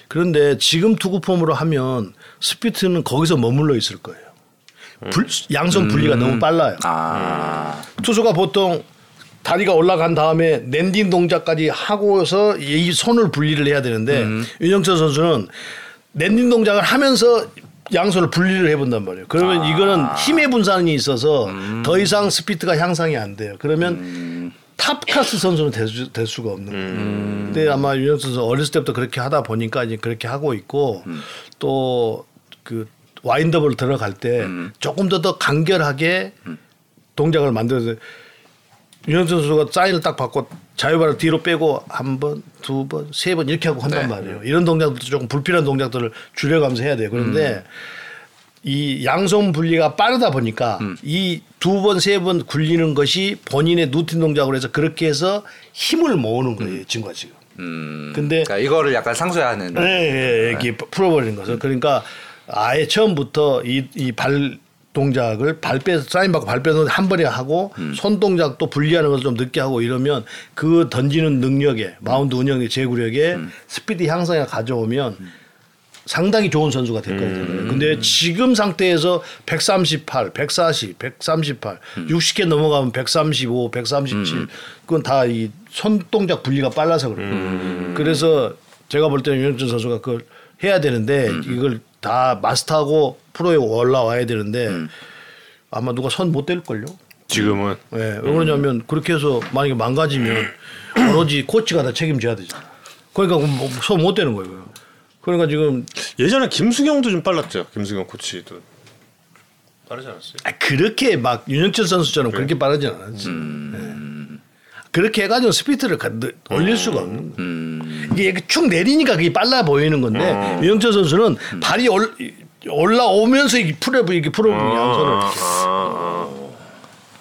그런데 지금 투구 폼으로 하면 스피드는 거기서 머물러 있을 거예요. 불, 양손 분리가 너무 빨라요. 아, 투수가 보통 다리가 올라간 다음에 landing 동작까지 하고서 이 손을 분리를 해야 되는데 윤영철 선수는 landing 동작을 하면서 양손을 분리를 해버린단 말이에요. 그러면 이거는 힘의 분산이 있어서 더 이상 스피드가 향상이 안 돼요. 그러면 탑 클래스 선수는 될, 수, 될 수가 없는 거예요. 근데 아마 윤영철 선수 어렸을 때부터 그렇게 하다 보니까 이제 그렇게 하고 있고 또 그 와인드업 들어갈 때 조금 더 더 간결하게 동작을 만들어서 윤영철 선수가 사인을 딱 받고 자유발을 뒤로 빼고 한 번, 두 번, 세 번 이렇게 하고 한단 네. 말이에요. 이런 동작들도 조금 불필요한 동작들을 줄여가면서 해야 돼요. 그런데 이 양손 분리가 빠르다 보니까 이두 번, 세 번 굴리는 것이 본인의 루틴 동작으로 해서 그렇게 해서 힘을 모으는 거예요. 친구가 지금. 음. 근데 그러니까 이거를 약간 상쇄하는. 예, 예, 이렇게 풀어버리는 거죠. 그러니까 아예 처음부터 이 이 발 동작을 발 빼, 사인 받고 발 빼서 한 번에 하고 손 동작도 분리하는 것을 좀 늦게 하고 이러면 그 던지는 능력에 마운드 운영의 제구력에 스피드 향상에 가져오면 상당히 좋은 선수가 됐거든요. 근데 지금 상태에서 138, 140, 138, 60개 넘어가면 135, 137 그건 다 이 손동작 분리가 빨라서 그래요. 그래서 제가 볼 때는 윤영준 선수가 그걸 해야 되는데 이걸 다 마스터하고 프로에 올라와야 되는데 아마 누가 손못댈 걸요. 지금은 예, 왜 그러냐면 그렇게 해서 만약에 망가지면 오로지 코치가 다 책임져야 되잖아. 그러니까 손못 대는 거예요. 그러니까 지금 예전에 김수경도 좀 빨랐죠. 김수경 코치도 빠르지 않았어요? 아, 그렇게 막 윤영철 선수처럼 그렇게 빠르진 않았지. 예. 그렇게 해가지고 스피드를 가- 느- 올릴 수가 없는 거야. 이게 이렇게 축 내리니까 그게 빨라 보이는 건데 윤영철 선수는 발이 올, 올라오면서 이게 풀어 이렇게 풀어 양손을.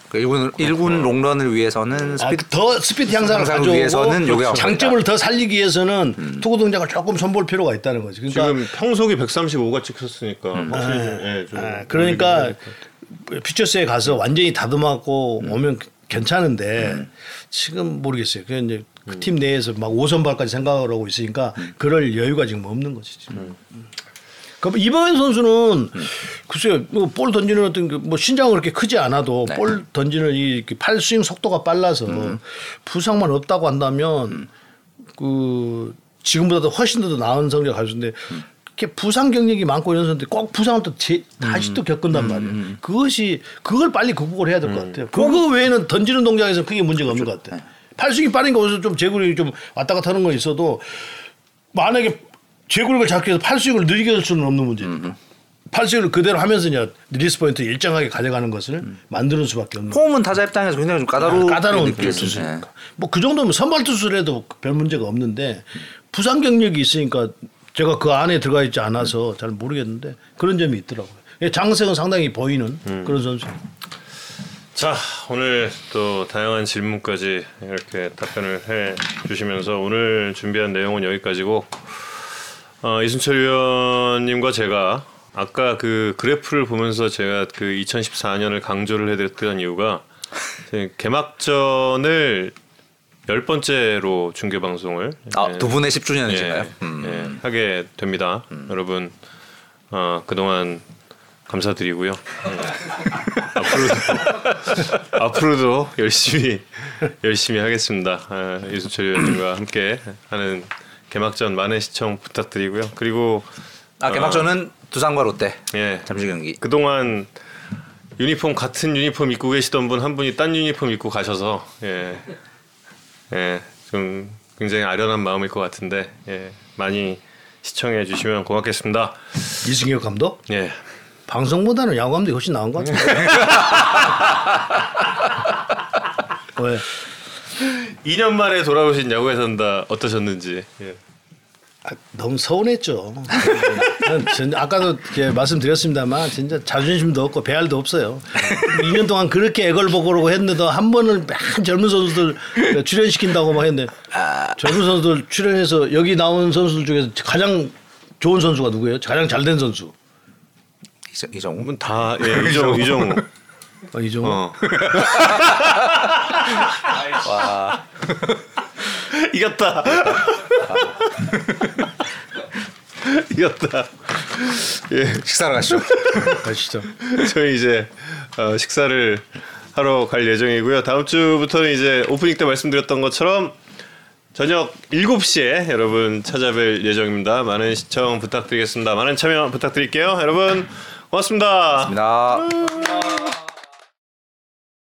그 일군 일군 롱런을 위해서는 아, 스피드 더 스피드 향상을 가져오고 위해서는 요게 장점을 더 살리기 위해서는 투구 동작을 조금 손볼 필요가 있다는 거지. 그러니까 지금 평속이 135가 찍혔으니까 확실히 예, 좀 아, 그러니까 퓨처스에 가서 완전히 다듬었고 오면 괜찮은데 지금 모르겠어요. 그 이제 그 팀 내에서 막 5선발까지 생각을 하고 있으니까 그럴 여유가 지금 없는 거지. 지금. 그럼 이범현 선수는 글쎄요, 뭐볼 던지는 어떤 그뭐 신장은 그렇게 크지 않아도 볼 던지는 이 팔 스윙 속도가 빨라서 부상만 없다고 한다면 그 지금보다도 훨씬 더 나은 성적 가졌는데 이렇게 부상 경력이 많고 이런 선수들 꼭 부상을 또 제, 다시 또 겪는단 말이에요. 그것이 그걸 빨리 극복을 해야 될 것 같아요. 그거 외에는 던지는 동작에서 크게 문제가 없는 것 같아요. 팔스윙이 빠르니까 어디서 좀 제구력이 좀 왔다 갔다 하는 건 있어도 만약에 제구력을 잡기 위해서 팔스윙을 느리게 할 수는 없는 문제죠. 팔스윙을 그대로 하면서 이제 release point 일정하게 가져가는 것을 만드는 수밖에 없는 폼은 타자 입장에서 굉장히 좀 까다로운 까다로운 느껴져요. 투수니까. 뭐그 정도면 선발 투수를 해도 별 문제가 없는데 부상 경력이 있으니까 제가 그 안에 들어가 있지 않아서 잘 모르겠는데 그런 점이 있더라고요. 예, 장래성은 상당히 보이는 그런 선수. 자 오늘 또 다양한 질문까지 이렇게 답변을 해 주시면서 오늘 준비한 내용은 여기까지고 어, 이순철 위원님과 제가 아까 그 그래프를 보면서 제가 그 2014년을 강조를 해드렸던 이유가 저희 개막전을 열 번째로 중계 방송을 아, 예, 두 분의 10주년이신가요? 예, 예, 하게 됩니다. 여러분 어, 그동안 감사드리고요. 예. 앞으로도 앞으로도 열심히 열심히 하겠습니다. 아, 이순철 위원님과 함께 하는 개막전 많은 시청 부탁드리고요. 그리고 아 개막전은 두산과 롯데 예 잠시 경기. 그동안 유니폼 같은 유니폼 입고 계시던 분 한 분이 딴 유니폼 입고 가셔서 예. 예. 좀 굉장히 아련한 마음일 것 같은데 예. 많이 시청해 주시면 고맙겠습니다. 이승엽 감독 예. 방송보다는 야구 감독이 훨씬 나은 것 같은데. 왜? 2년 만에 돌아오신 야구에 산다 어떠셨는지. 예. 아, 너무 서운했죠. 아까도 말씀드렸습니다만 진짜 자존심도 없고 배알도 없어요. 2년 동안 그렇게 애걸복걸하고 했는데도 한 번은 맨 젊은 선수들 출연시킨다고 막 했는데 젊은 선수들 출연해서 여기 나온 선수들 중에서 가장 좋은 선수가 누구예요? 가장 잘된 선수. 이정- 이정우. 다 예, 이정우 이정우. 어, 이종호. 어. 이겼다. 이겼다. 예. 식사를 가시죠. 가시죠. 저희 이제 어, 식사를 하러 갈 예정이고요. 다음 주부터는 이제 오프닝 때 말씀드렸던 것처럼 저녁 7시에 여러분 찾아뵐 예정입니다. 많은 시청 부탁드리겠습니다. 많은 참여 부탁드릴게요. 여러분 고맙습니다. 감사합니다.